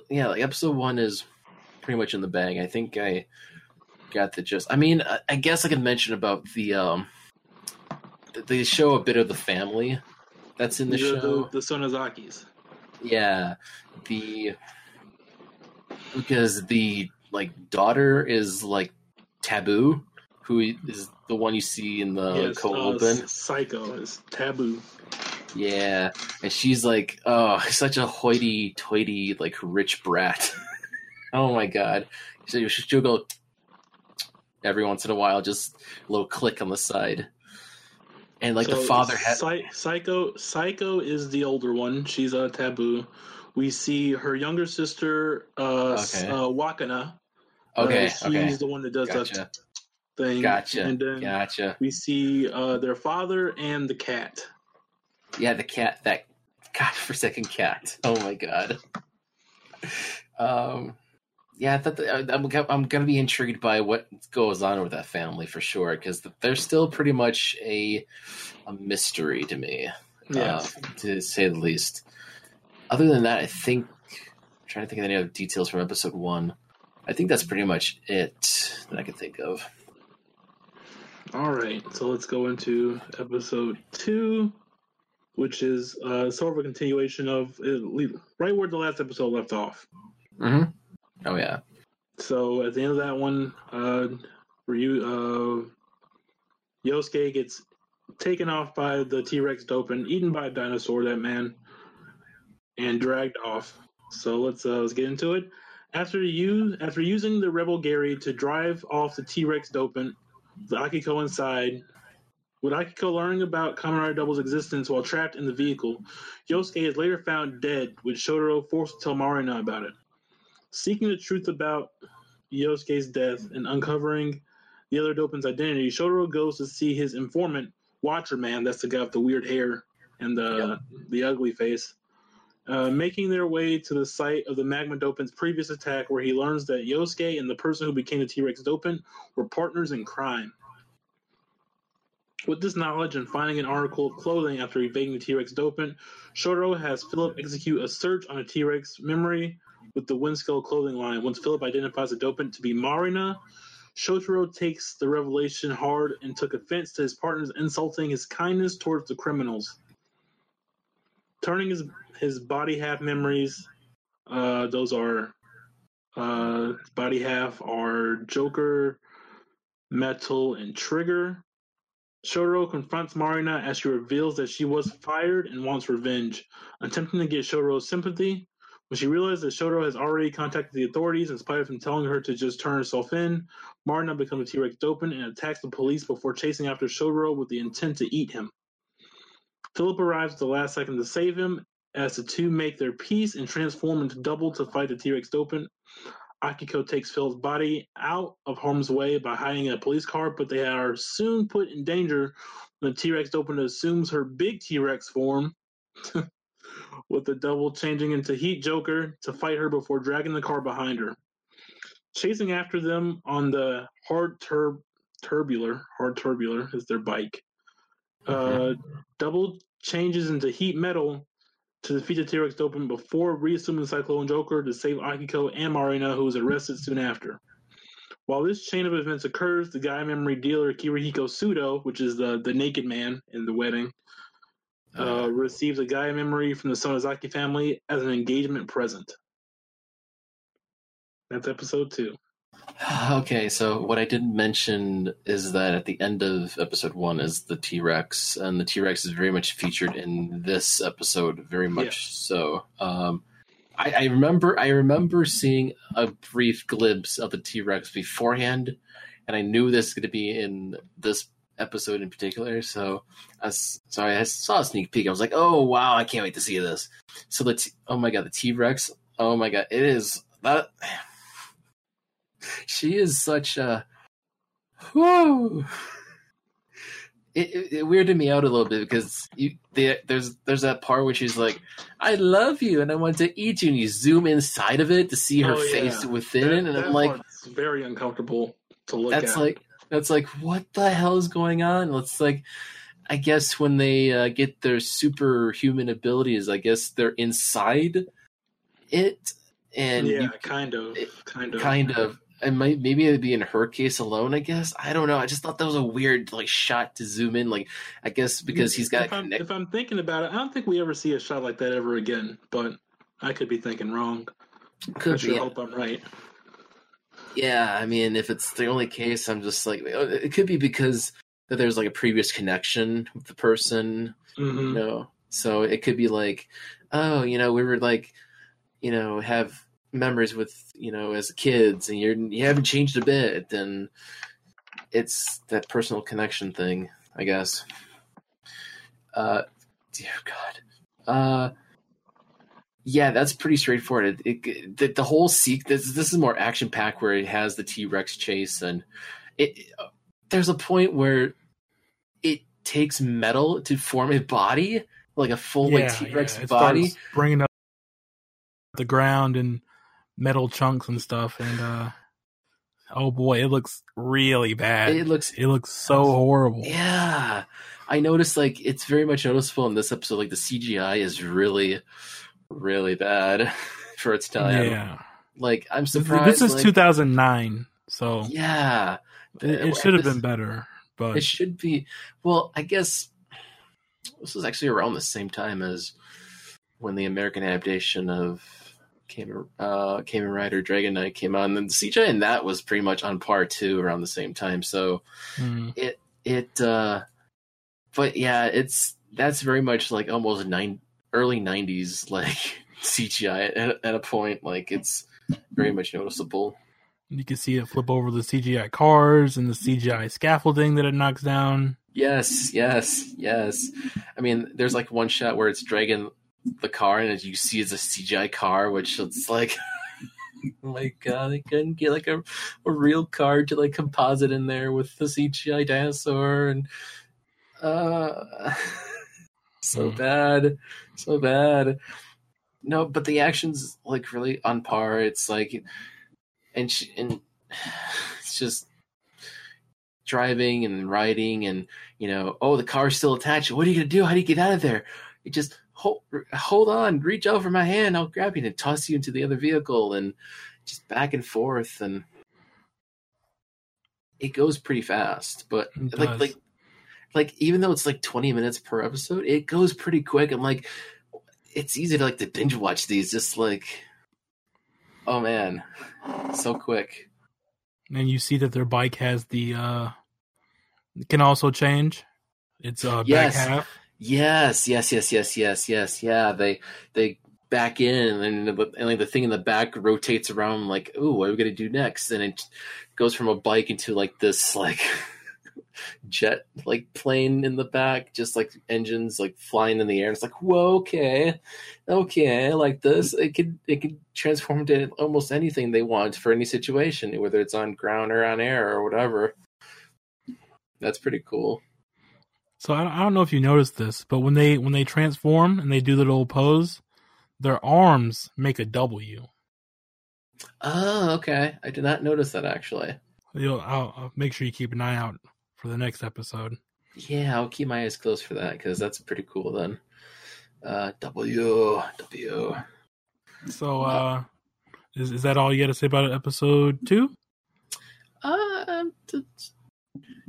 [SPEAKER 2] yeah, like episode one is pretty much in the bag. I think I got the gist. I mean, I, I guess I can mention about the um, they show a bit of the family that's in the, show.
[SPEAKER 1] the, the Sonozakis.
[SPEAKER 2] Yeah, the because the like daughter is like taboo, who is the one you see in the
[SPEAKER 1] yes,
[SPEAKER 2] cold
[SPEAKER 1] uh,
[SPEAKER 2] open.
[SPEAKER 1] Saeko is taboo.
[SPEAKER 2] Yeah, and she's like, oh, such a hoity-toity, like rich brat. *laughs* oh my god, so she'll go every once in a while, just a little click on the side, and like the father had.
[SPEAKER 1] Psy- Saeko. Saeko is the older one. She's a taboo. We see her younger sister, uh,
[SPEAKER 2] Okay.
[SPEAKER 1] uh Wakana.
[SPEAKER 2] Okay,
[SPEAKER 1] Uh, she's
[SPEAKER 2] okay,
[SPEAKER 1] the one that does
[SPEAKER 2] gotcha,
[SPEAKER 1] that thing.
[SPEAKER 2] gotcha,
[SPEAKER 1] And then
[SPEAKER 2] gotcha.
[SPEAKER 1] we see uh, their father and the cat.
[SPEAKER 2] Yeah, the cat, that godforsaken *laughs* cat. Oh my god. Um, yeah, I thought that, I'm I'm gonna be intrigued by what goes on with that family for sure because they're still pretty much a a mystery to me,
[SPEAKER 1] Yeah.
[SPEAKER 2] uh, to say the least. Other than that, I think I'm trying to think of any other details from episode one. I think that's pretty much it that I can think of.
[SPEAKER 1] All right, so let's go into episode two, which is uh, sort of a continuation of uh, right where the last episode left off.
[SPEAKER 2] Mm-hmm. Oh yeah.
[SPEAKER 1] So at the end of that one, uh, Ryu, uh, Yosuke gets taken off by the T Rex Dopant, eaten by a dinosaur, that man, and dragged off. So let's uh, let's get into it. After you after using the RevolGarry to drive off the T Rex Dopant, the Akiko inside. With Akiko learning about Kamen Double's existence while trapped in the vehicle, Yosuke is later found dead, with Shotaro forced to tell Marina about it. Seeking the truth about Yosuke's death and uncovering the other Dopant's identity, Shotaro goes to see his informant, Watcher Man, that's the guy with the weird hair and the the ugly face, uh, making their way to the site of the Magma Dopant's previous attack, where he learns that Yosuke and the person who became the T-Rex Dopant were partners in crime. With this knowledge and finding an article of clothing after evading the T-Rex Dopant, Shotaro has Philip execute a search on a T-Rex memory with the Windscale clothing line. Once Philip identifies the dopant to be Marina, Shotaro takes the revelation hard and took offense to his partner's insulting his kindness towards the criminals. Turning his his body half memories, uh, those are uh, body half are Joker, Metal, and Trigger. Shotaro confronts Marina as she reveals that she was fired and wants revenge, attempting to get Shotaro's sympathy. When she realizes that Shotaro has already contacted the authorities, in spite of him telling her to just turn herself in, Marina becomes a T-Rex Dopant and attacks the police before chasing after Shotaro with the intent to eat him. Philip arrives at the last second to save him, as the two make their peace and transform into double to fight the T-Rex Dopant. Akiko takes Phil's body out of harm's way by hiding in a police car, but they are soon put in danger when the T-Rex Dopant assumes her big T-Rex form *laughs* with the double changing into Heat Joker to fight her before dragging the car behind her. Chasing after them on the hard tur- Turbuler, hard Turbuler is their bike. Uh, double changes into Heat Metal to defeat the T-Rex Dopant before reassuming Cyclone Joker to save Akiko and Marina, who was arrested soon after. While this chain of events occurs, the Gaia memory dealer Kirihiko Sudo, which is the, the naked man in the wedding, uh, receives a Gaia memory from the Sonozaki family as an engagement present. That's episode two. *sighs*
[SPEAKER 2] Okay, so what I didn't mention is that at the end of episode one is the T Rex, and the T Rex is very much featured in this episode, very much so. Um, I, I remember, I remember seeing a brief glimpse of the T Rex beforehand, and I knew this was going to be in this episode in particular. So, I was, so I saw a sneak peek. I was like, "Oh wow, I can't wait to see this." So the t- oh my god, the T Rex, oh my god, it is that she is such a whoo. It, it, it weirded me out a little bit because you the, there's there's that part where she's like, "I love you and I want to eat you," and you zoom inside of it to see her
[SPEAKER 1] Oh, yeah.
[SPEAKER 2] face within
[SPEAKER 1] That-
[SPEAKER 2] it, and I'm like,
[SPEAKER 1] part's very uncomfortable to look
[SPEAKER 2] "That's
[SPEAKER 1] at.
[SPEAKER 2] like that's like what the hell is going on?" It's like, I guess when they uh, get their superhuman abilities, I guess they're inside it, and
[SPEAKER 1] yeah,
[SPEAKER 2] you
[SPEAKER 1] kind of,
[SPEAKER 2] it-
[SPEAKER 1] kind of,
[SPEAKER 2] kind of it might maybe it'd be in her case alone i guess i don't know i just thought that was a weird like shot to zoom in like i guess because he's got
[SPEAKER 1] If I'm, if I'm thinking about it, I don't think we ever see a shot like that ever again. But I could be thinking wrong. I
[SPEAKER 2] could
[SPEAKER 1] sure
[SPEAKER 2] be
[SPEAKER 1] hope I'm right.
[SPEAKER 2] yeah i mean if it's the only case i'm just like it could be because that there's like a previous connection with the person
[SPEAKER 1] hmm
[SPEAKER 2] you know So it could be like, oh, you know, we were like, you know, have memories with you know as kids, and you're you haven't changed a bit, and it's that personal connection thing, I guess. Uh, dear God. Uh, yeah, that's pretty straightforward. It, it, the, the whole seek this this is more action pack where it has the T Rex chase and it. There's a point where it takes metal to form a body, like a full like T Rex
[SPEAKER 1] yeah,
[SPEAKER 2] body.
[SPEAKER 1] bringing up the ground and metal chunks and stuff, and uh, oh boy, it looks really bad.
[SPEAKER 2] It looks
[SPEAKER 1] It looks so horrible.
[SPEAKER 2] Yeah, I noticed like it's very much noticeable in this episode. Like the CGI is really, really bad *laughs* for its time.
[SPEAKER 1] Yeah,
[SPEAKER 2] Like I'm surprised.
[SPEAKER 1] this is
[SPEAKER 2] like,
[SPEAKER 1] 2009, so
[SPEAKER 2] Yeah,
[SPEAKER 1] it, it should have been better. But
[SPEAKER 2] It should be. Well, I guess this was actually around the same time as when the American adaptation of Kamen, uh, Kamen Rider Dragon Knight came out, and then the CGI in that was pretty much on par too around the same time. So
[SPEAKER 1] mm,
[SPEAKER 2] it it uh but yeah it's that's very much like almost nine early 90s *laughs* like cgi at, at a point like it's very much noticeable
[SPEAKER 1] you can see it flip over the CGI cars and the CGI scaffolding that it knocks down.
[SPEAKER 2] yes yes yes i mean there's like one shot where it's dragging the car and as you see it's a cgi car which it's like *laughs* oh my god they couldn't get like a, a real car to like composite in there with the cgi dinosaur and uh *laughs* so
[SPEAKER 1] Hmm.
[SPEAKER 2] bad so bad. No but the action's like really on par. It's like and she, and *sighs* it's just driving and riding and you know oh the car's still attached. What are you gonna do? How do you get out of there? It just hold hold on reach out for my hand i'll grab you and toss you into the other vehicle and just back and forth and it goes pretty fast but like like like even though it's like 20 minutes per episode it goes pretty quick i'm like it's easy to like to binge watch these just like oh man so quick.
[SPEAKER 1] And you see that their bike has the uh can also change? Its uh
[SPEAKER 2] Yes.
[SPEAKER 1] back half
[SPEAKER 2] yes yes yes yes yes yes. Yeah they they back in and, the- and like the thing in the back rotates around like ooh what are we gonna do next? And it goes from a bike into like this like *laughs* jet like plane in the back just like engines like flying in the air. It's like whoa okay okay like this. It could it could transform into almost anything they want for any situation whether it's on ground or on air or whatever. That's pretty cool
[SPEAKER 1] so I, I don't know if you noticed this but when they when they transform and they do the little pose their arms make a w
[SPEAKER 2] Oh, okay. I did not notice that actually.
[SPEAKER 1] You'll, I'll, I'll make sure you keep an eye out for the next episode
[SPEAKER 2] Yeah, I'll keep my eyes closed for that because that's pretty cool. Then, uh, W W.
[SPEAKER 1] so uh is, is that all you got to say about episode two
[SPEAKER 2] Uh,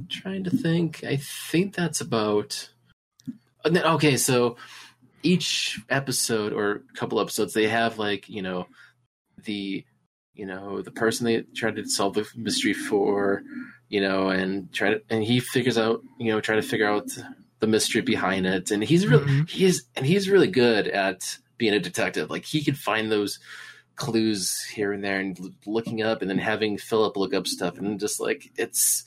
[SPEAKER 2] I'm trying to think. I think that's about. and then- Okay, so each episode or couple episodes, they have like you know the you know the person they try to solve the mystery for, you know, and try to and he figures out you know try to figure out the mystery behind it, and he's really
[SPEAKER 1] Mhm.
[SPEAKER 2] he's and he's really good at being a detective. Like he can find those clues here and there and looking up and then having Philip look up stuff and just like it's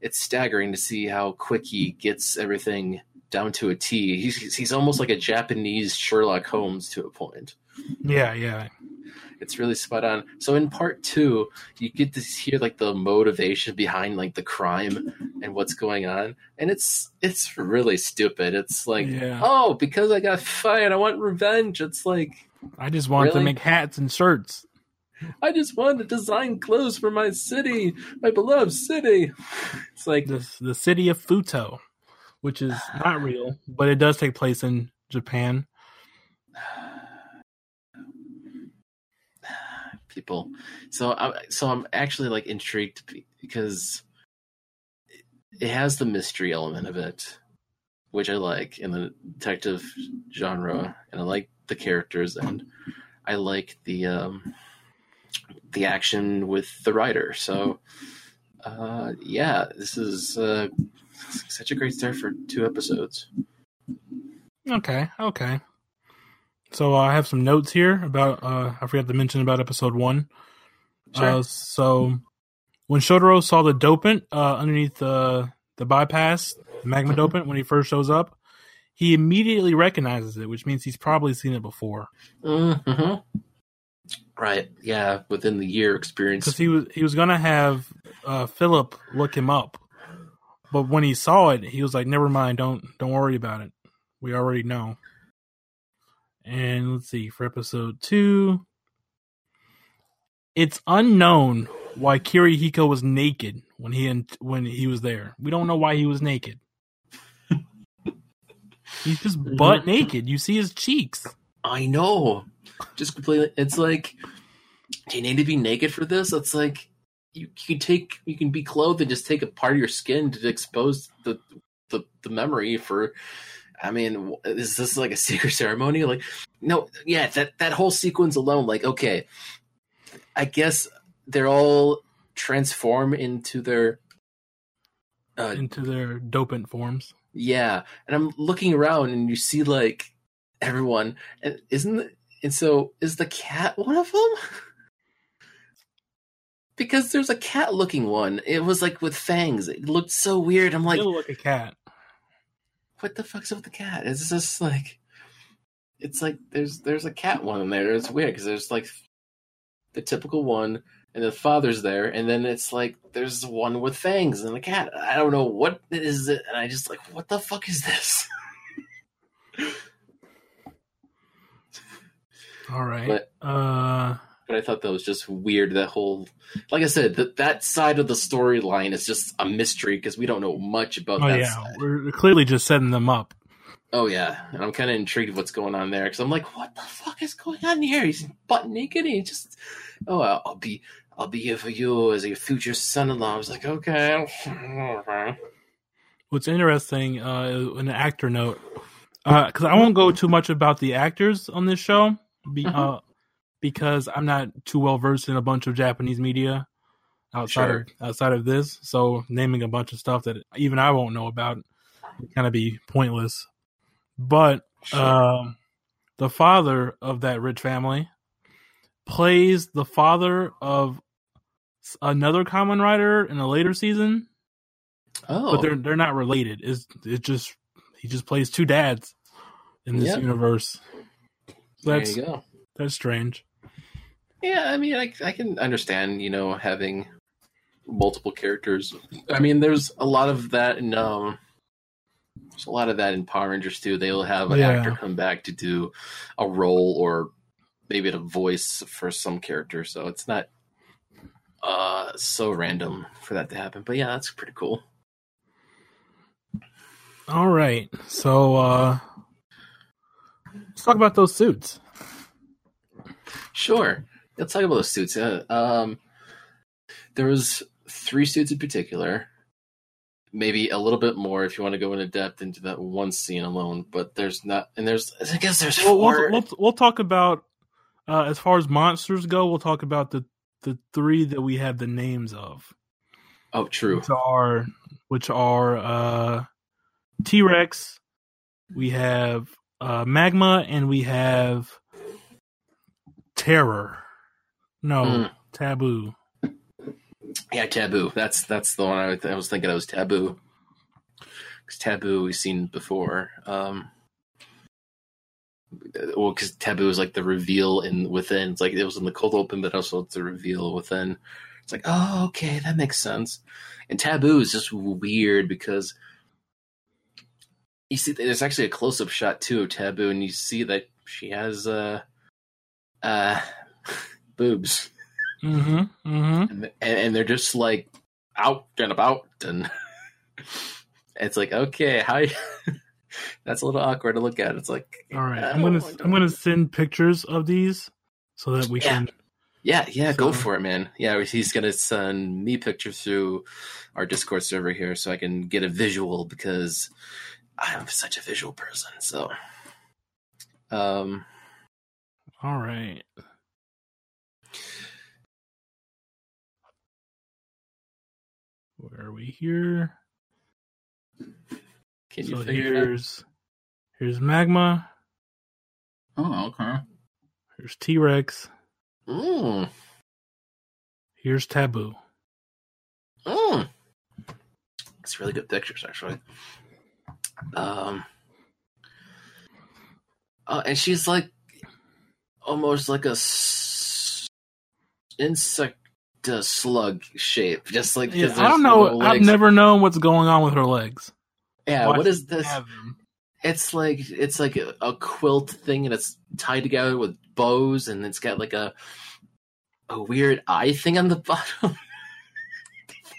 [SPEAKER 2] it's staggering to see how quick he gets everything down to a T. He's he's almost like a Japanese Sherlock Holmes to a point.
[SPEAKER 1] yeah yeah
[SPEAKER 2] It's really spot on. So in part two, you get to hear like the motivation behind like the crime and what's going on, and it's it's really stupid. It's like,
[SPEAKER 1] Yeah.
[SPEAKER 2] oh, because I got fired, I want revenge. It's like
[SPEAKER 1] i just wanted to make hats and shirts
[SPEAKER 2] I just wanted to design clothes for my city, my beloved city. *laughs* It's like,
[SPEAKER 1] the the city of Futo, which is *sighs* not real, but it does take place in Japan. *sighs*
[SPEAKER 2] people. So I'm so I'm actually like intrigued because it has the mystery element of it, which I like in the detective genre, and I like the characters, and I like the um, the action with the Rider. So uh, yeah, this is uh, such a great start for two episodes.
[SPEAKER 1] Okay, okay. So uh, I have some notes here about. Uh, I forgot to mention about episode one.
[SPEAKER 2] Sure.
[SPEAKER 1] Uh, so when Shotaro saw the dopant uh, underneath the the bypass, the magma dopant, when he first shows up, he immediately recognizes it, which means he's probably seen it before
[SPEAKER 2] hmm Right. Yeah. Within the year experience.
[SPEAKER 1] because he was he was gonna have uh, Philip look him up, but when he saw it, he was like, "Never mind, don't don't worry about it. We already know." And let's see for episode two. It's unknown why Kirihiko was naked when he when he was there. We don't know why he was naked. *laughs* He's just butt naked. You see his cheeks.
[SPEAKER 2] I know. Just completely. It's like, do you need to be naked for this? It's like you, you can take, you can be clothed and just take a part of your skin to expose the the, the memory for. I mean, is this like a *laughs* secret ceremony? Like, no, yeah, that that whole sequence alone, like, okay, I guess they're all transform into their. Uh,
[SPEAKER 1] into their dopant forms.
[SPEAKER 2] yeah, and I'm looking around and you see like everyone, and isn't and so is the cat one of them? *laughs* because there's a cat looking one. It was like with fangs. It looked so weird. I'm like,
[SPEAKER 1] look a cat.
[SPEAKER 2] what the fuck's up with the cat? It's just like, it's like there's there's a cat one in there. It's weird because there's like the typical one, and the father's there, and then it's like there's one with fangs and a cat. I don't know what is it, and I just like, what the fuck is this? *laughs*
[SPEAKER 1] All right.
[SPEAKER 2] But-
[SPEAKER 1] uh,
[SPEAKER 2] but I thought that was just weird. That whole, like I said, that that side of the storyline is just a mystery because we don't know much about
[SPEAKER 1] oh
[SPEAKER 2] that
[SPEAKER 1] yeah,
[SPEAKER 2] side.
[SPEAKER 1] we're clearly just setting them up.
[SPEAKER 2] Oh yeah, and I'm kind of intrigued what's going on there because I'm like, what the fuck is going on here? He's butt naked. And he just, oh, I'll, be, I'll be here for you as a future son-in-law. I was like, okay.
[SPEAKER 1] What's interesting, uh, an actor note, because I won't go too much about the actors on this show, be,
[SPEAKER 2] Mhm.
[SPEAKER 1] uh, because I'm not too well versed in a bunch of Japanese media outside
[SPEAKER 2] Sure.
[SPEAKER 1] of outside of this. So naming a bunch of stuff that even I won't know about would kind of be pointless. But um, the father of that rich family plays the father of another Kamen Rider in a later season
[SPEAKER 2] oh,
[SPEAKER 1] but they're they're not related. It's it just he just plays two dads in this
[SPEAKER 2] Yep.
[SPEAKER 1] universe.
[SPEAKER 2] There
[SPEAKER 1] That's
[SPEAKER 2] you go.
[SPEAKER 1] that's strange.
[SPEAKER 2] Yeah, I mean, I, I can understand, you know, having multiple characters. I mean, there's a lot of that in um, there's a lot of that in Power Rangers too. They'll have an
[SPEAKER 1] Yeah.
[SPEAKER 2] actor come back to do a role or maybe a voice for some character, so it's not uh so random for that to happen. But yeah, that's pretty cool.
[SPEAKER 1] All right, so uh let's talk about those suits.
[SPEAKER 2] Sure. Let's talk about those suits. Uh, um, there was three suits in particular. Maybe a little bit more if you want to go into depth into that one scene alone. But there's not, and there's I guess there's
[SPEAKER 1] We'll,
[SPEAKER 2] 4
[SPEAKER 1] we'll, we'll, we'll talk about uh, as far as monsters go. We'll talk about the the three that we have the names of,
[SPEAKER 2] oh, true.
[SPEAKER 1] which are which are uh, T Rex. We have uh, Magma, and we have Terror. No,
[SPEAKER 2] Mm.
[SPEAKER 1] Taboo.
[SPEAKER 2] Yeah, taboo. That's that's the one I, I was thinking. It was taboo. Because taboo we've seen before. Um, well, because taboo is like the reveal in within. It's like it was in the cold open, but also it's the reveal within. It's like, oh, okay, that makes sense. And taboo is just weird because you see, there's actually a close up shot too of taboo, and you see that she has uh, uh, *laughs* boobs
[SPEAKER 1] Mm-hmm. Mm-hmm.
[SPEAKER 2] and, and, they're just like out and about and *laughs* it's like okay how *laughs* that's a little awkward to look at it's like
[SPEAKER 1] All right. I'm gonna I'm gonna send pictures of these so that we
[SPEAKER 2] Yeah.
[SPEAKER 1] can.
[SPEAKER 2] yeah yeah go for it man yeah he's gonna send me pictures through our discord server here so i can get a visual because i'm such a visual person so um
[SPEAKER 1] All right. Where are we here?
[SPEAKER 2] can
[SPEAKER 1] so
[SPEAKER 2] figure it out?
[SPEAKER 1] here's Here's Magma.
[SPEAKER 3] Oh, okay.
[SPEAKER 1] Here's T Rex.
[SPEAKER 2] Mm.
[SPEAKER 1] Here's Taboo.
[SPEAKER 2] Mm. It's really good pictures, actually. Um, uh, and she's like almost like a s- insect uh, slug shape, just like
[SPEAKER 1] Yeah, I don't know.
[SPEAKER 2] no
[SPEAKER 1] I've never known what's going on with her legs.
[SPEAKER 2] Yeah,
[SPEAKER 1] Why
[SPEAKER 2] what is this? It's like it's like a, a quilt thing, and it's tied together with bows, and it's got like a a weird eye thing on the *laughs* bottom.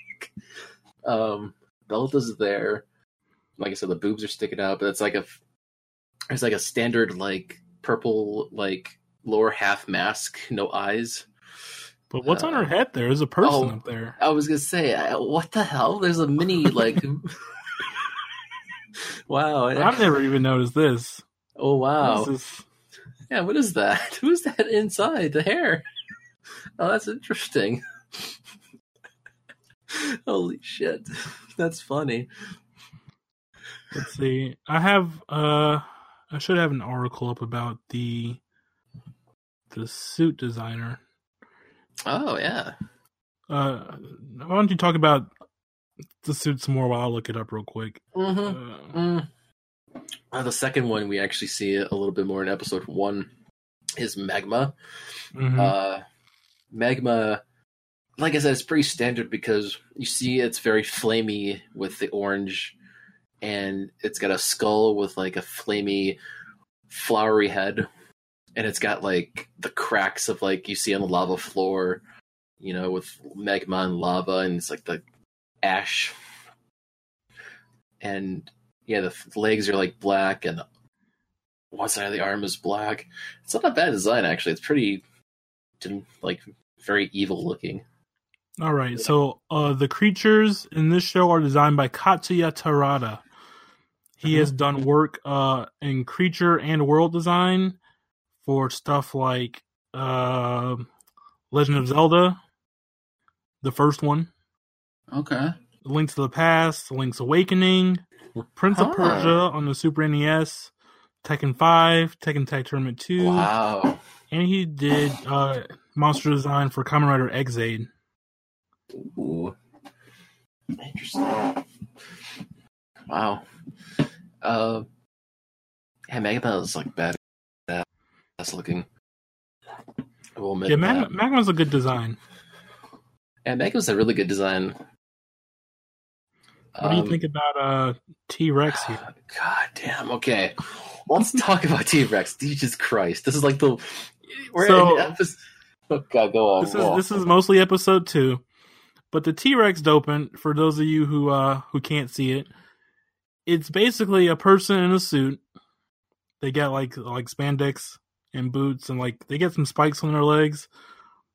[SPEAKER 2] *laughs* um, belt is there. Like I said, the boobs are sticking out, but it's like a it's like a standard like purple like lower half mask, no eyes.
[SPEAKER 1] But what's on
[SPEAKER 2] Uh,
[SPEAKER 1] her head? There's a person
[SPEAKER 2] oh.
[SPEAKER 1] up there.
[SPEAKER 2] I was gonna say, what the hell? There's a mini like. *laughs* *laughs* wow!
[SPEAKER 1] I've never even noticed this.
[SPEAKER 2] Oh wow!
[SPEAKER 1] This
[SPEAKER 2] Yeah, what is that? *laughs* Who's that inside the hair? Oh, that's interesting. Holy shit. That's funny.
[SPEAKER 1] Let's see. I have. Uh, I should have an article up about the the suit designer.
[SPEAKER 2] Oh, yeah.
[SPEAKER 1] Uh, why don't you talk about the suit some more while I look it up real quick?
[SPEAKER 2] Mm-hmm.
[SPEAKER 1] Uh,
[SPEAKER 2] Mm. Uh, the second one we actually see a little bit more in episode one is Magma.
[SPEAKER 1] mhm.
[SPEAKER 2] Uh, Magma, like I said, it's pretty standard because you see it's very flamey with the orange, and it's got a skull with like a flamey, flowery head, and it's got like the cracks of like you see on the lava floor, you know, with magma and lava, and it's like the ash, and yeah, the legs are like black, and one side of the arm is black. It's not a bad design actually. It's pretty like very evil looking.
[SPEAKER 1] All right. So uh, the creatures in this show are designed by Katsuya Terada. He has done work uh, in creature and world design for stuff like uh, Legend of Zelda, the first one,
[SPEAKER 3] Okay.
[SPEAKER 1] Link to the Past, Link's Awakening, Prince
[SPEAKER 2] Huh.
[SPEAKER 1] of Persia on the Super NES, Tekken 5, Tekken Tag Tournament 2,
[SPEAKER 2] Wow.
[SPEAKER 1] and he did uh, monster design for Kamen Rider Ex-Aid.
[SPEAKER 2] Ooh. Interesting. Wow. Uh yeah, Magma is like bad that's looking. Admit
[SPEAKER 1] Yeah. Mag- Magma's a good design.
[SPEAKER 2] Yeah, Magma's a really good design.
[SPEAKER 1] What do you
[SPEAKER 2] Um,
[SPEAKER 1] think about uh T Rex here? *sighs*
[SPEAKER 2] God damn. Okay, let's talk about T Rex. Jesus Christ, this is like the we're
[SPEAKER 1] So-
[SPEAKER 2] in episode. *laughs* Oh God, go on.
[SPEAKER 1] This is this is mostly episode two, but the T Rex dopant for those of you who uh who can't see it, it's basically a person in a suit. They get like like spandex and boots and like they get some spikes on their legs,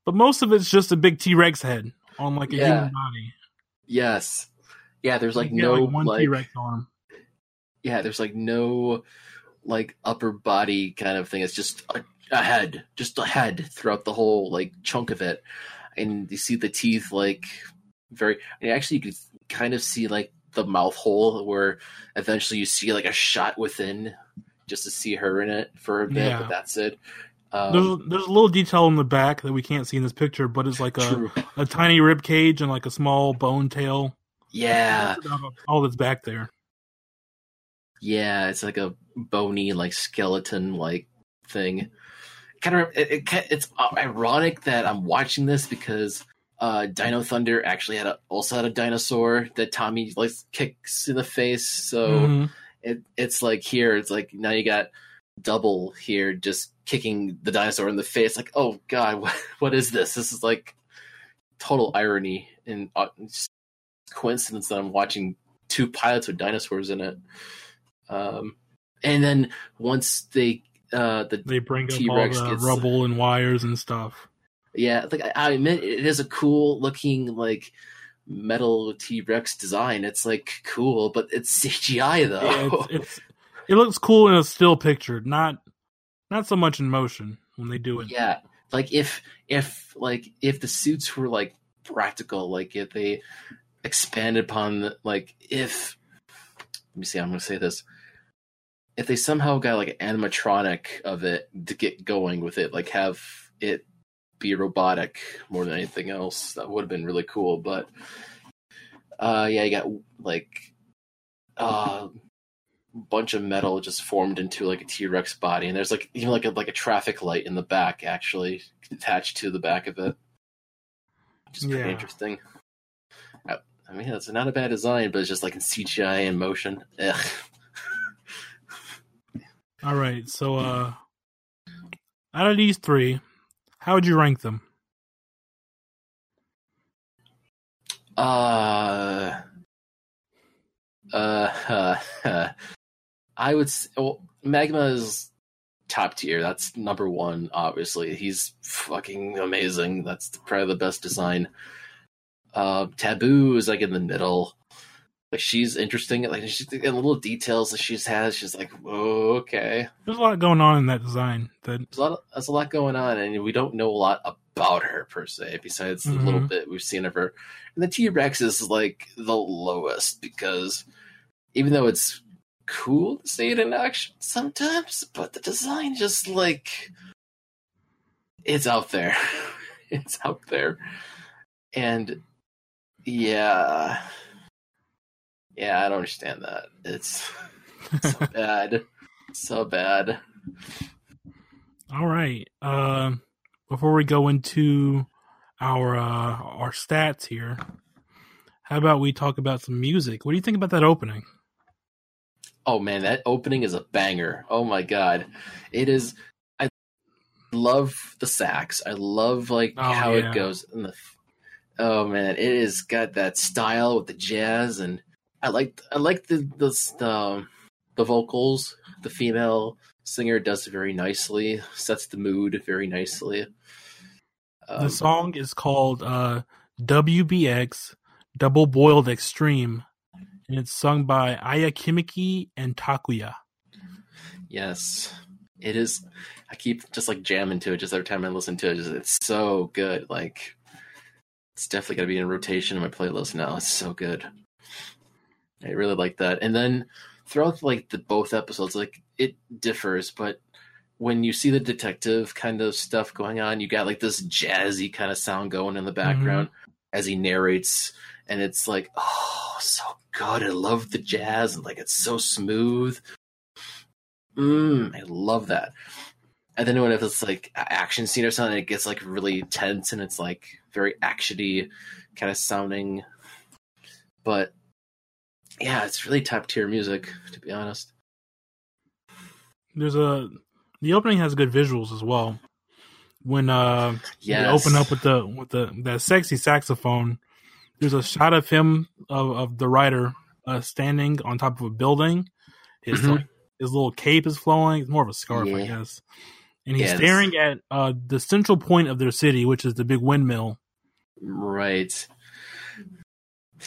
[SPEAKER 1] but most of it's just a big T Rex head on like a
[SPEAKER 2] Yeah.
[SPEAKER 1] human body.
[SPEAKER 2] yes, yeah. There's like no
[SPEAKER 1] one
[SPEAKER 2] like
[SPEAKER 1] T Rex arm.
[SPEAKER 2] yeah. There's like no like upper body kind of thing. It's just a, a head, just a head throughout the whole like chunk of it, and you see the teeth like very. And actually, you can kind of see like the mouth hole where eventually you see like a shot within just to see her in it for a bit,
[SPEAKER 1] Yeah.
[SPEAKER 2] but that's it. Um,
[SPEAKER 1] There's there's a little detail in the back that we can't see in this picture, but it's like a,
[SPEAKER 2] true.
[SPEAKER 1] a tiny rib cage and like a small bone tail.
[SPEAKER 2] Yeah,
[SPEAKER 1] all that's back there.
[SPEAKER 2] yeah, it's like a bony, like skeleton, like thing. Kind of, it, it, it's ironic that I'm watching this because uh, Dino Thunder actually had a, also had a dinosaur that Tommy like kicks in the face. So
[SPEAKER 1] Mhm.
[SPEAKER 2] it, it's like here, it's like now you got double here, just kicking the dinosaur in the face. Like, oh god, *laughs* what, what is this? This is like total irony and uh, coincidence that I'm watching two pilots with dinosaurs in it. Um, and then once they uh the
[SPEAKER 1] They bring up
[SPEAKER 2] T-Rex
[SPEAKER 1] all the
[SPEAKER 2] gets-
[SPEAKER 1] rubble and wires and stuff.
[SPEAKER 2] Yeah like I, admit it is a cool looking like metal T-Rex design. It's like cool, but it's CGI though.
[SPEAKER 1] Yeah, it's, *laughs* it's it looks cool in a still picture, not not so much in motion when they do it.
[SPEAKER 2] yeah like if if like if the suits were like practical like if they expanded upon the, like if let me see i'm gonna say this if they somehow got like an animatronic of it to get going with it, like have it be robotic more than anything else, that would have been really cool. But uh, yeah, you got like uh, bunch of metal just formed into like a T Rex body, and there's like even like a like a traffic light in the back actually attached to the back of it, which is pretty
[SPEAKER 1] Yeah.
[SPEAKER 2] interesting. I, I mean, it's not a bad design, but it's just like in CGI in motion. Ugh.
[SPEAKER 1] All right. So, uh, out of these three, how would you rank them?
[SPEAKER 2] Uh, uh, *laughs* I would. s- Well, Magma is top tier. That's number one. Obviously, he's fucking amazing. That's probably the best design. Uh, Taboo is like in the middle. Like she's interesting. Like she's the little details that she's has. She's like, okay.
[SPEAKER 1] There's a lot going on in that design. That
[SPEAKER 2] There's a lot. Of, there's a lot going on, and we don't know a lot about her per se, besides the little
[SPEAKER 1] Mhm.
[SPEAKER 2] bit we've seen of her. And the T Rex is like the lowest because even though it's cool to see it in action sometimes, but the design just like it's out there. *laughs* it's out there, and yeah, yeah, I don't understand that. It's *laughs* so bad, so bad.
[SPEAKER 1] all right. Uh, before we go into our uh, our stats here, how about we talk about some music? What do you think about that opening?
[SPEAKER 2] Oh man, that opening is a banger. Oh my god. It is I love the sax. I love like
[SPEAKER 1] Oh,
[SPEAKER 2] how
[SPEAKER 1] yeah.
[SPEAKER 2] it goes the Oh man, it has got that style with the jazz and I like I like the the the, the vocals. The female singer does it very nicely, sets the mood very nicely. Um,
[SPEAKER 1] the song is called uh, WBX Double Boiled Extreme, and it's sung by Aya Kamiki and Takuya.
[SPEAKER 2] Yes, it is. I keep just like jamming to it just every time I listen to it. Just, it's so good. Like, it's definitely going to be in rotation in my playlist now. It's so good. I really like that. And then throughout like the both episodes, like it differs, but when you see the detective kind of stuff going on, you got like this jazzy kind of sound going in the background as he narrates, and it's like, oh, so good. I love the jazz and like it's so smooth. Mm, I love that. And then when it's like action scene or something, it gets like really tense and it's like very actiony kind of sounding. But yeah, it's really top tier music to be honest.
[SPEAKER 1] There's a the opening has good visuals as well. When uh
[SPEAKER 2] Yes.
[SPEAKER 1] they open up with the with the that sexy saxophone, there's a shot of him of, of the Rider uh, standing on top of a building. His
[SPEAKER 2] Mhm.
[SPEAKER 1] like his little cape is flowing. It's more of a scarf, I guess. And he's
[SPEAKER 2] Yeah,
[SPEAKER 1] staring at uh, the central point of their city, which is the big windmill.
[SPEAKER 2] Right.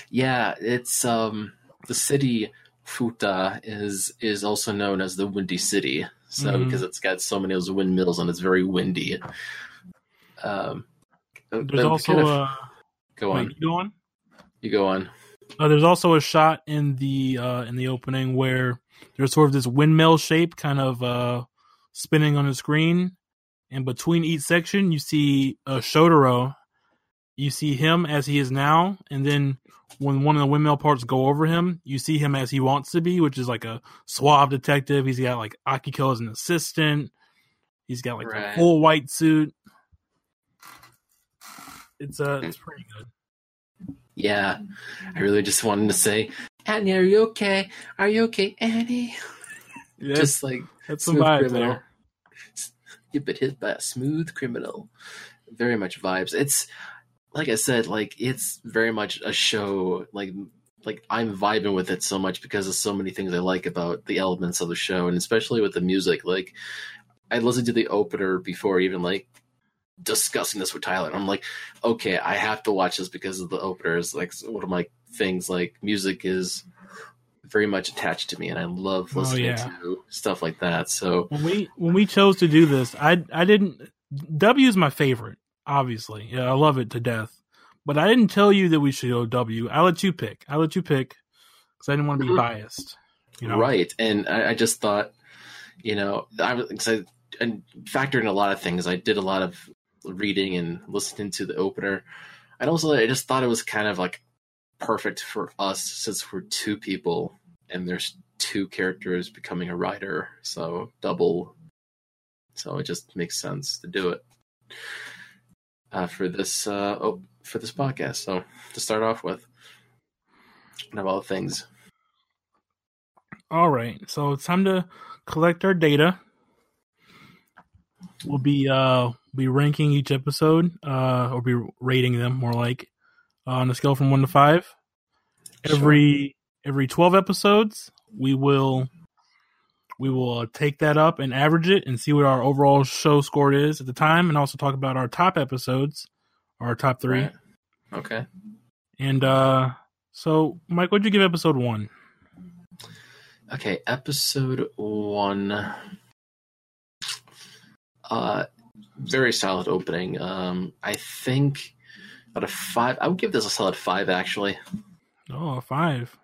[SPEAKER 2] Yeah, it's um the city Futo is is also known as the Windy City. So
[SPEAKER 1] Mhm.
[SPEAKER 2] because it's got so many of those windmills and it's very windy. Um
[SPEAKER 1] There's also
[SPEAKER 2] kind of-
[SPEAKER 1] uh,
[SPEAKER 2] go
[SPEAKER 1] wait,
[SPEAKER 2] on.
[SPEAKER 1] you go on.
[SPEAKER 2] You go on.
[SPEAKER 1] Uh, there's also a shot in the uh, in the opening where there's sort of this windmill shape kind of uh, spinning on the screen, and between each section you see uh, Shotaro. You see him as he is now, and then when one of the windmill parts go over him, you see him as he wants to be, which is like a suave detective. He's got like Akiko as an assistant. He's got like a
[SPEAKER 2] Right.
[SPEAKER 1] full white suit. It's uh, it's pretty good.
[SPEAKER 2] Yeah. I really just wanted to say, Annie, are you okay? Are you okay, Annie? *laughs* Just like
[SPEAKER 1] that's some vibes
[SPEAKER 2] criminal.
[SPEAKER 1] there.
[SPEAKER 2] You've been hit by a smooth criminal. Very much vibes. It's like I said, like it's very much a show. Like like I'm vibing with it so much because of so many things I like about the elements of the show, and especially with the music. Like I listened to the opener before even like discussing this with Tyler. I'm like, okay, I have to watch this because of the opener. Is like one of my things. Like music is very much attached to me, and I love
[SPEAKER 1] Oh,
[SPEAKER 2] listening
[SPEAKER 1] yeah.
[SPEAKER 2] to stuff like that. So
[SPEAKER 1] when we when we chose to do this, I I didn't. W is my favorite, obviously. Yeah, I love it to death. But I didn't tell you that we should go W. I let you pick. I let you pick because I didn't want to be
[SPEAKER 2] Mhm.
[SPEAKER 1] biased. You know?
[SPEAKER 2] Right. And I, I just thought, you know, I was excited and factored in a lot of things. I did a lot of reading and listening to the opener. And also, I just thought it was kind of like perfect for us since we're two people and there's two characters becoming a Rider. So, double. So, it just makes sense to do it uh, for this uh, oh, for this podcast. So, to start off with, of all things.
[SPEAKER 1] All right, so it's time to collect our data. We'll be uh be ranking each episode, uh, or be rating them more like uh, on a scale from one to five. Every every twelve episodes, we will we will uh, take that up and average it and see what our overall show score is at the time, and also talk about our top episodes, our top three.
[SPEAKER 2] Right. Okay.
[SPEAKER 1] And uh, so, Mike, what'd you give episode one?
[SPEAKER 2] Okay, episode one. Uh, very solid opening. Um, I think out of five, I would give this a solid five. Actually,
[SPEAKER 1] Oh, a five.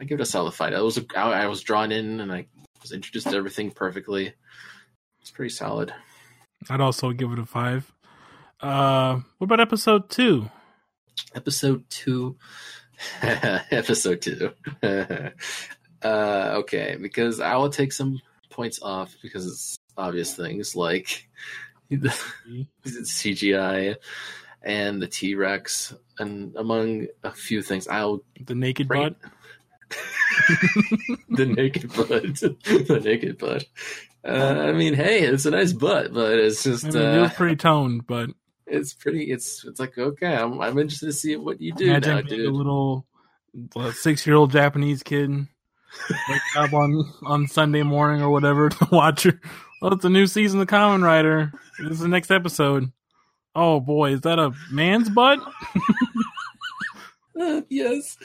[SPEAKER 2] I give it a solid five. I was I, I was drawn in and I was introduced to everything perfectly. It's pretty solid.
[SPEAKER 1] I'd also give it a five. Uh, what about episode two?
[SPEAKER 2] Episode two. *laughs* episode two. *laughs* uh, okay, because I will take some points off because it's obvious things like *laughs* the CGI and the T Rex, and among a few things, I'll
[SPEAKER 1] The naked butt. *laughs*
[SPEAKER 2] the naked butt, *laughs* the naked butt. Uh, I mean, hey, it's a nice butt, but it's
[SPEAKER 1] I
[SPEAKER 2] just
[SPEAKER 1] mean, it
[SPEAKER 2] uh,
[SPEAKER 1] was pretty toned, but
[SPEAKER 2] it's pretty. It's it's like okay, I'm I'm interested to see what you do
[SPEAKER 1] imagine
[SPEAKER 2] now,
[SPEAKER 1] being a
[SPEAKER 2] dude.
[SPEAKER 1] little six-year-old Japanese kid *laughs* wake up on on Sunday morning or whatever to watch your. Oh, it's a new season of Kamen Rider. This is the next episode. Oh boy, is that a man's butt?
[SPEAKER 2] Uh, yes.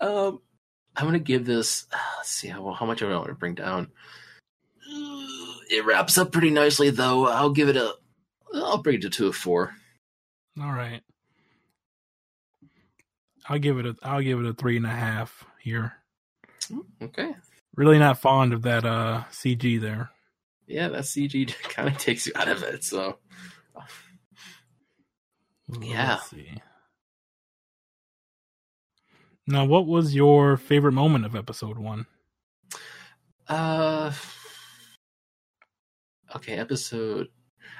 [SPEAKER 2] Um, I'm gonna give this. *sighs* Let's see how how much I want to bring down. It wraps up pretty nicely, though. I'll give it a. I'll bring it to a four.
[SPEAKER 1] All right. I'll give it a I'll give it a three and a half here.
[SPEAKER 2] Okay.
[SPEAKER 1] Really not fond of that uh CG there.
[SPEAKER 2] Yeah, that CG *laughs* kind of takes you out of it. So Yeah.
[SPEAKER 1] Let's see. Now, what was your favorite moment of episode one?
[SPEAKER 2] Uh, okay, episode.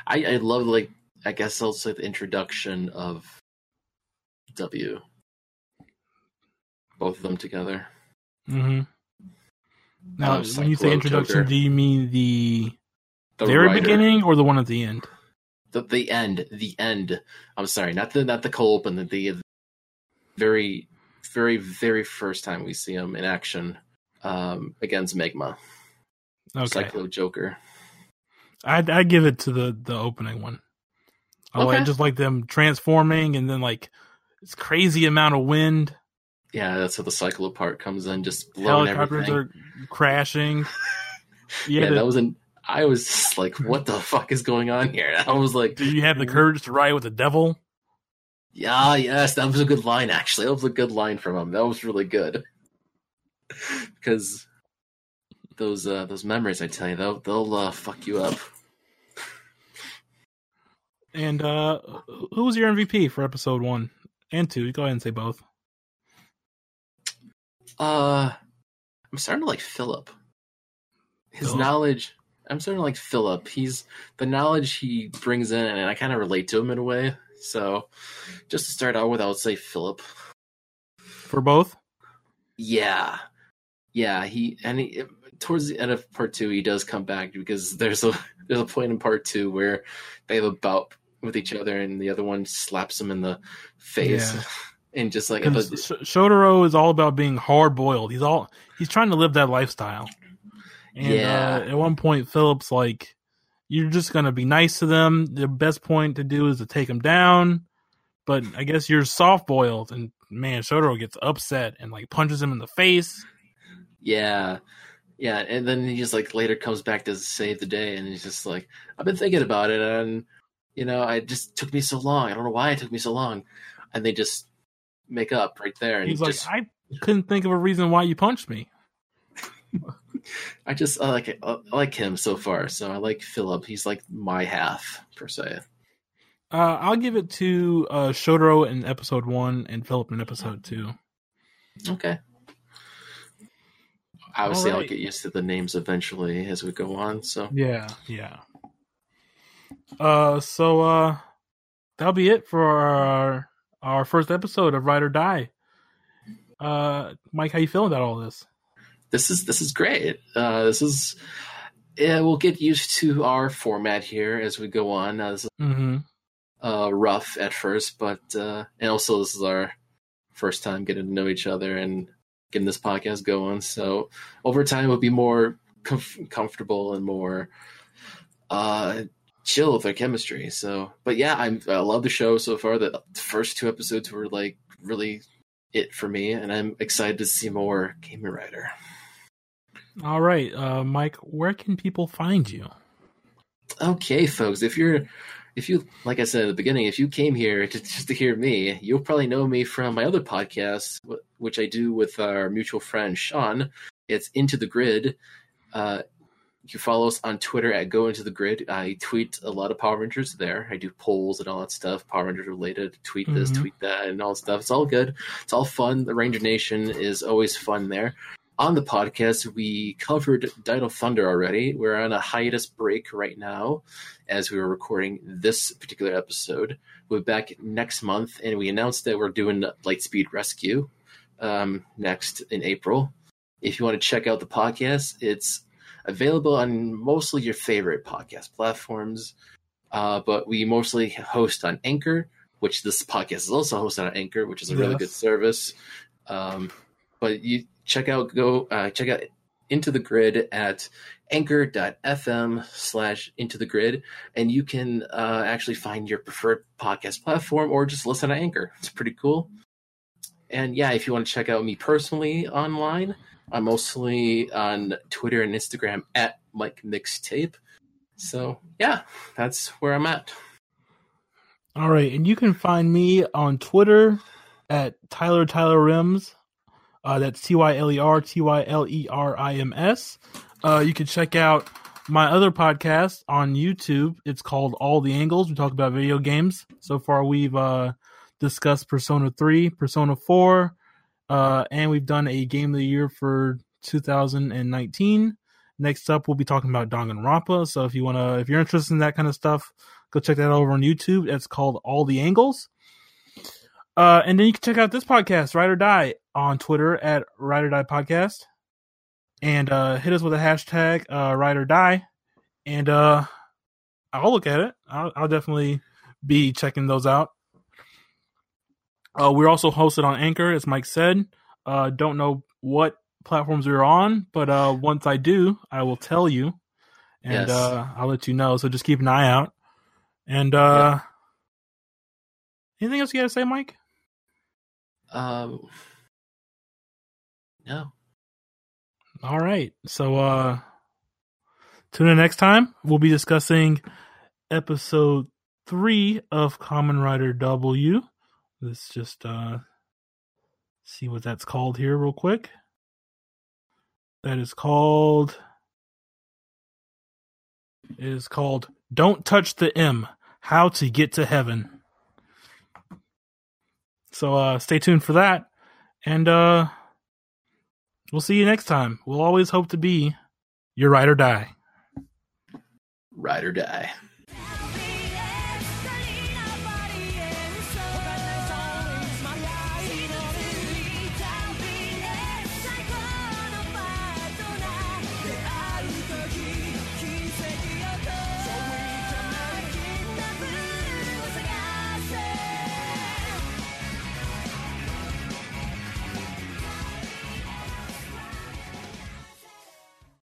[SPEAKER 2] I I love like I guess also the introduction of W. Both of them together.
[SPEAKER 1] Mm-hmm. Now,
[SPEAKER 2] Uh,
[SPEAKER 1] when you say introduction,
[SPEAKER 2] Joker.
[SPEAKER 1] do you mean the,
[SPEAKER 2] The
[SPEAKER 1] very
[SPEAKER 2] writer.
[SPEAKER 1] beginning or the one at the end?
[SPEAKER 2] the the end, the end. I'm sorry, not the not the cold open, the, the very very very first time we see him in action um against Magma,
[SPEAKER 1] Okay,
[SPEAKER 2] Cyclo Joker.
[SPEAKER 1] I'd, I'd give it to the the opening one. I like-
[SPEAKER 2] Okay.
[SPEAKER 1] just like them transforming and then like this crazy amount of wind.
[SPEAKER 2] Yeah, that's how the Cyclo part comes in, just blowing
[SPEAKER 1] Helicopters
[SPEAKER 2] everything.
[SPEAKER 1] are crashing. *laughs*
[SPEAKER 2] yeah,
[SPEAKER 1] Yeah,
[SPEAKER 2] that was an. I was just like, "What the fuck is going on here?" *laughs* I was like,
[SPEAKER 1] do you have the courage to ride with the devil?
[SPEAKER 2] "Yeah, yes, that was a good line. Actually, that was a good line from him. That was really good." *laughs* Because those uh, those memories, I tell you, they'll they'll uh, fuck you up.
[SPEAKER 1] And uh who was your MVP for episode one and two? Go ahead and say both.
[SPEAKER 2] Uh, I'm starting to like Philip. His
[SPEAKER 1] Philip?
[SPEAKER 2] knowledge. I'm starting to like Philip. He's the knowledge he brings in, and I kind of relate to him in a way. So, just to start out with, I would say Philip.
[SPEAKER 1] For both?
[SPEAKER 2] Yeah, yeah. He and he, towards the end of part two, he does come back because there's a *laughs* there's a point in part two where they have a bout with each other, and the other one slaps him in the face,
[SPEAKER 1] Yeah. *laughs*
[SPEAKER 2] and just like
[SPEAKER 1] Because
[SPEAKER 2] but-
[SPEAKER 1] Sh- Shotaro is all about being hard boiled. He's all he's trying to live that lifestyle. And
[SPEAKER 2] Yeah.
[SPEAKER 1] uh, at one point, Philip's like, "You're just gonna be nice to them. The best point to do is to take them down." But I guess you're soft boiled, and man, Shotaro gets upset and like punches him in the face.
[SPEAKER 2] Yeah. Yeah, and then he just like later comes back to save the day and he's just like, I've been thinking about it and you know, I just took me so long. I don't know why it took me so long. And they just make up right there and
[SPEAKER 1] He's
[SPEAKER 2] just
[SPEAKER 1] like, "I couldn't think of a reason why you punched me." *laughs*
[SPEAKER 2] I just I like. I like him so far. So I like Philip. He's like my half per se.
[SPEAKER 1] Uh, I'll give it to uh, Shotaro in episode one and Philip in episode two.
[SPEAKER 2] Okay. Obviously,
[SPEAKER 1] All
[SPEAKER 2] I'll get used to the names eventually as we go on. So
[SPEAKER 1] Yeah, yeah. Uh, so uh, that'll be it for our our first episode of Ride or Die. Uh, Mike, how you feeling about all this?
[SPEAKER 2] This is this is great. Uh, this is yeah. We'll get used to our format here as we go on. Uh, this is
[SPEAKER 1] Mm-hmm.
[SPEAKER 2] uh, rough at first, but uh, and also this is our first time getting to know each other and getting this podcast going. So over time, it'll be more comf- comfortable and more uh, chill with our chemistry. So, but yeah, I'm, I love the show so far. The first two episodes were like really it for me, and I'm excited to see more Kamen Rider.
[SPEAKER 1] All right, uh, Mike, where can people find you?
[SPEAKER 2] Okay, folks, if you're if you like I said at the beginning, if you came here *laughs* to, just to hear me, you'll probably know me from my other podcast, which I do with our mutual friend Sean. It's Into the Grid. Uh, you can follow us on Twitter at Go Into the Grid. I tweet a lot of Power Rangers there. I do polls and all that stuff, Power Rangers related. Tweet this,
[SPEAKER 1] Mhm.
[SPEAKER 2] tweet that, and all that stuff. It's all good. It's all fun. The Ranger Nation is always fun there. On the podcast, we covered Dino Thunder already. We're on a hiatus break right now as we were recording this particular episode. We'll be back next month, and we announced that we're doing Lightspeed Rescue um, next in April. If you want to check out the podcast, it's available on mostly your favorite podcast platforms, uh, but we mostly host on Anchor, which this podcast is also hosted on Anchor, which is a really
[SPEAKER 1] Yes.
[SPEAKER 2] good service. Um, but you check out go uh, check out into the grid at anchor.fm slash into the grid and you can uh, actually find your preferred podcast platform or just listen to anchor. It's pretty cool. And yeah if you want to check out me personally online i'm mostly on twitter and instagram at mike mixtape. So yeah that's where i'm at.
[SPEAKER 1] All right, and you can find me on Twitter at Tyler Tyler Rims. Uh, that's T Y L E R T Y L E R I M S. Uh, you can check out my other podcast on YouTube. It's called All the Angles. We talk about video games. So far, we've uh, discussed Persona 3, Persona 4, uh, and we've done a game of the year for 2019. Next up, we'll be talking about Danganronpa. So if you want to, if you're interested in that kind of stuff, go check that out over on YouTube. It's called All the Angles. Uh, and then you can check out this podcast, Ride or Die, on Twitter at Ride or Die Podcast. And uh, hit us with a hashtag uh, Ride or Die. And uh, I'll look at it. I'll, I'll definitely be checking those out. Uh, we're also hosted on Anchor, as Mike said. Uh, don't know what platforms we're on, but uh, once I do, I will tell you. And
[SPEAKER 2] Yes.
[SPEAKER 1] uh, I'll let you know. So just keep an eye out. And uh, anything else you got to say, Mike?
[SPEAKER 2] Um no
[SPEAKER 1] All right. So uh tune in next time. We'll be discussing episode three of Kamen Rider W. Let's just uh see what that's called here real quick. That is called it is called Don't Touch the M. How to Get to Heaven. So uh stay tuned for that. And uh We'll see you next time. We'll always hope to be your ride or die.
[SPEAKER 2] ride or die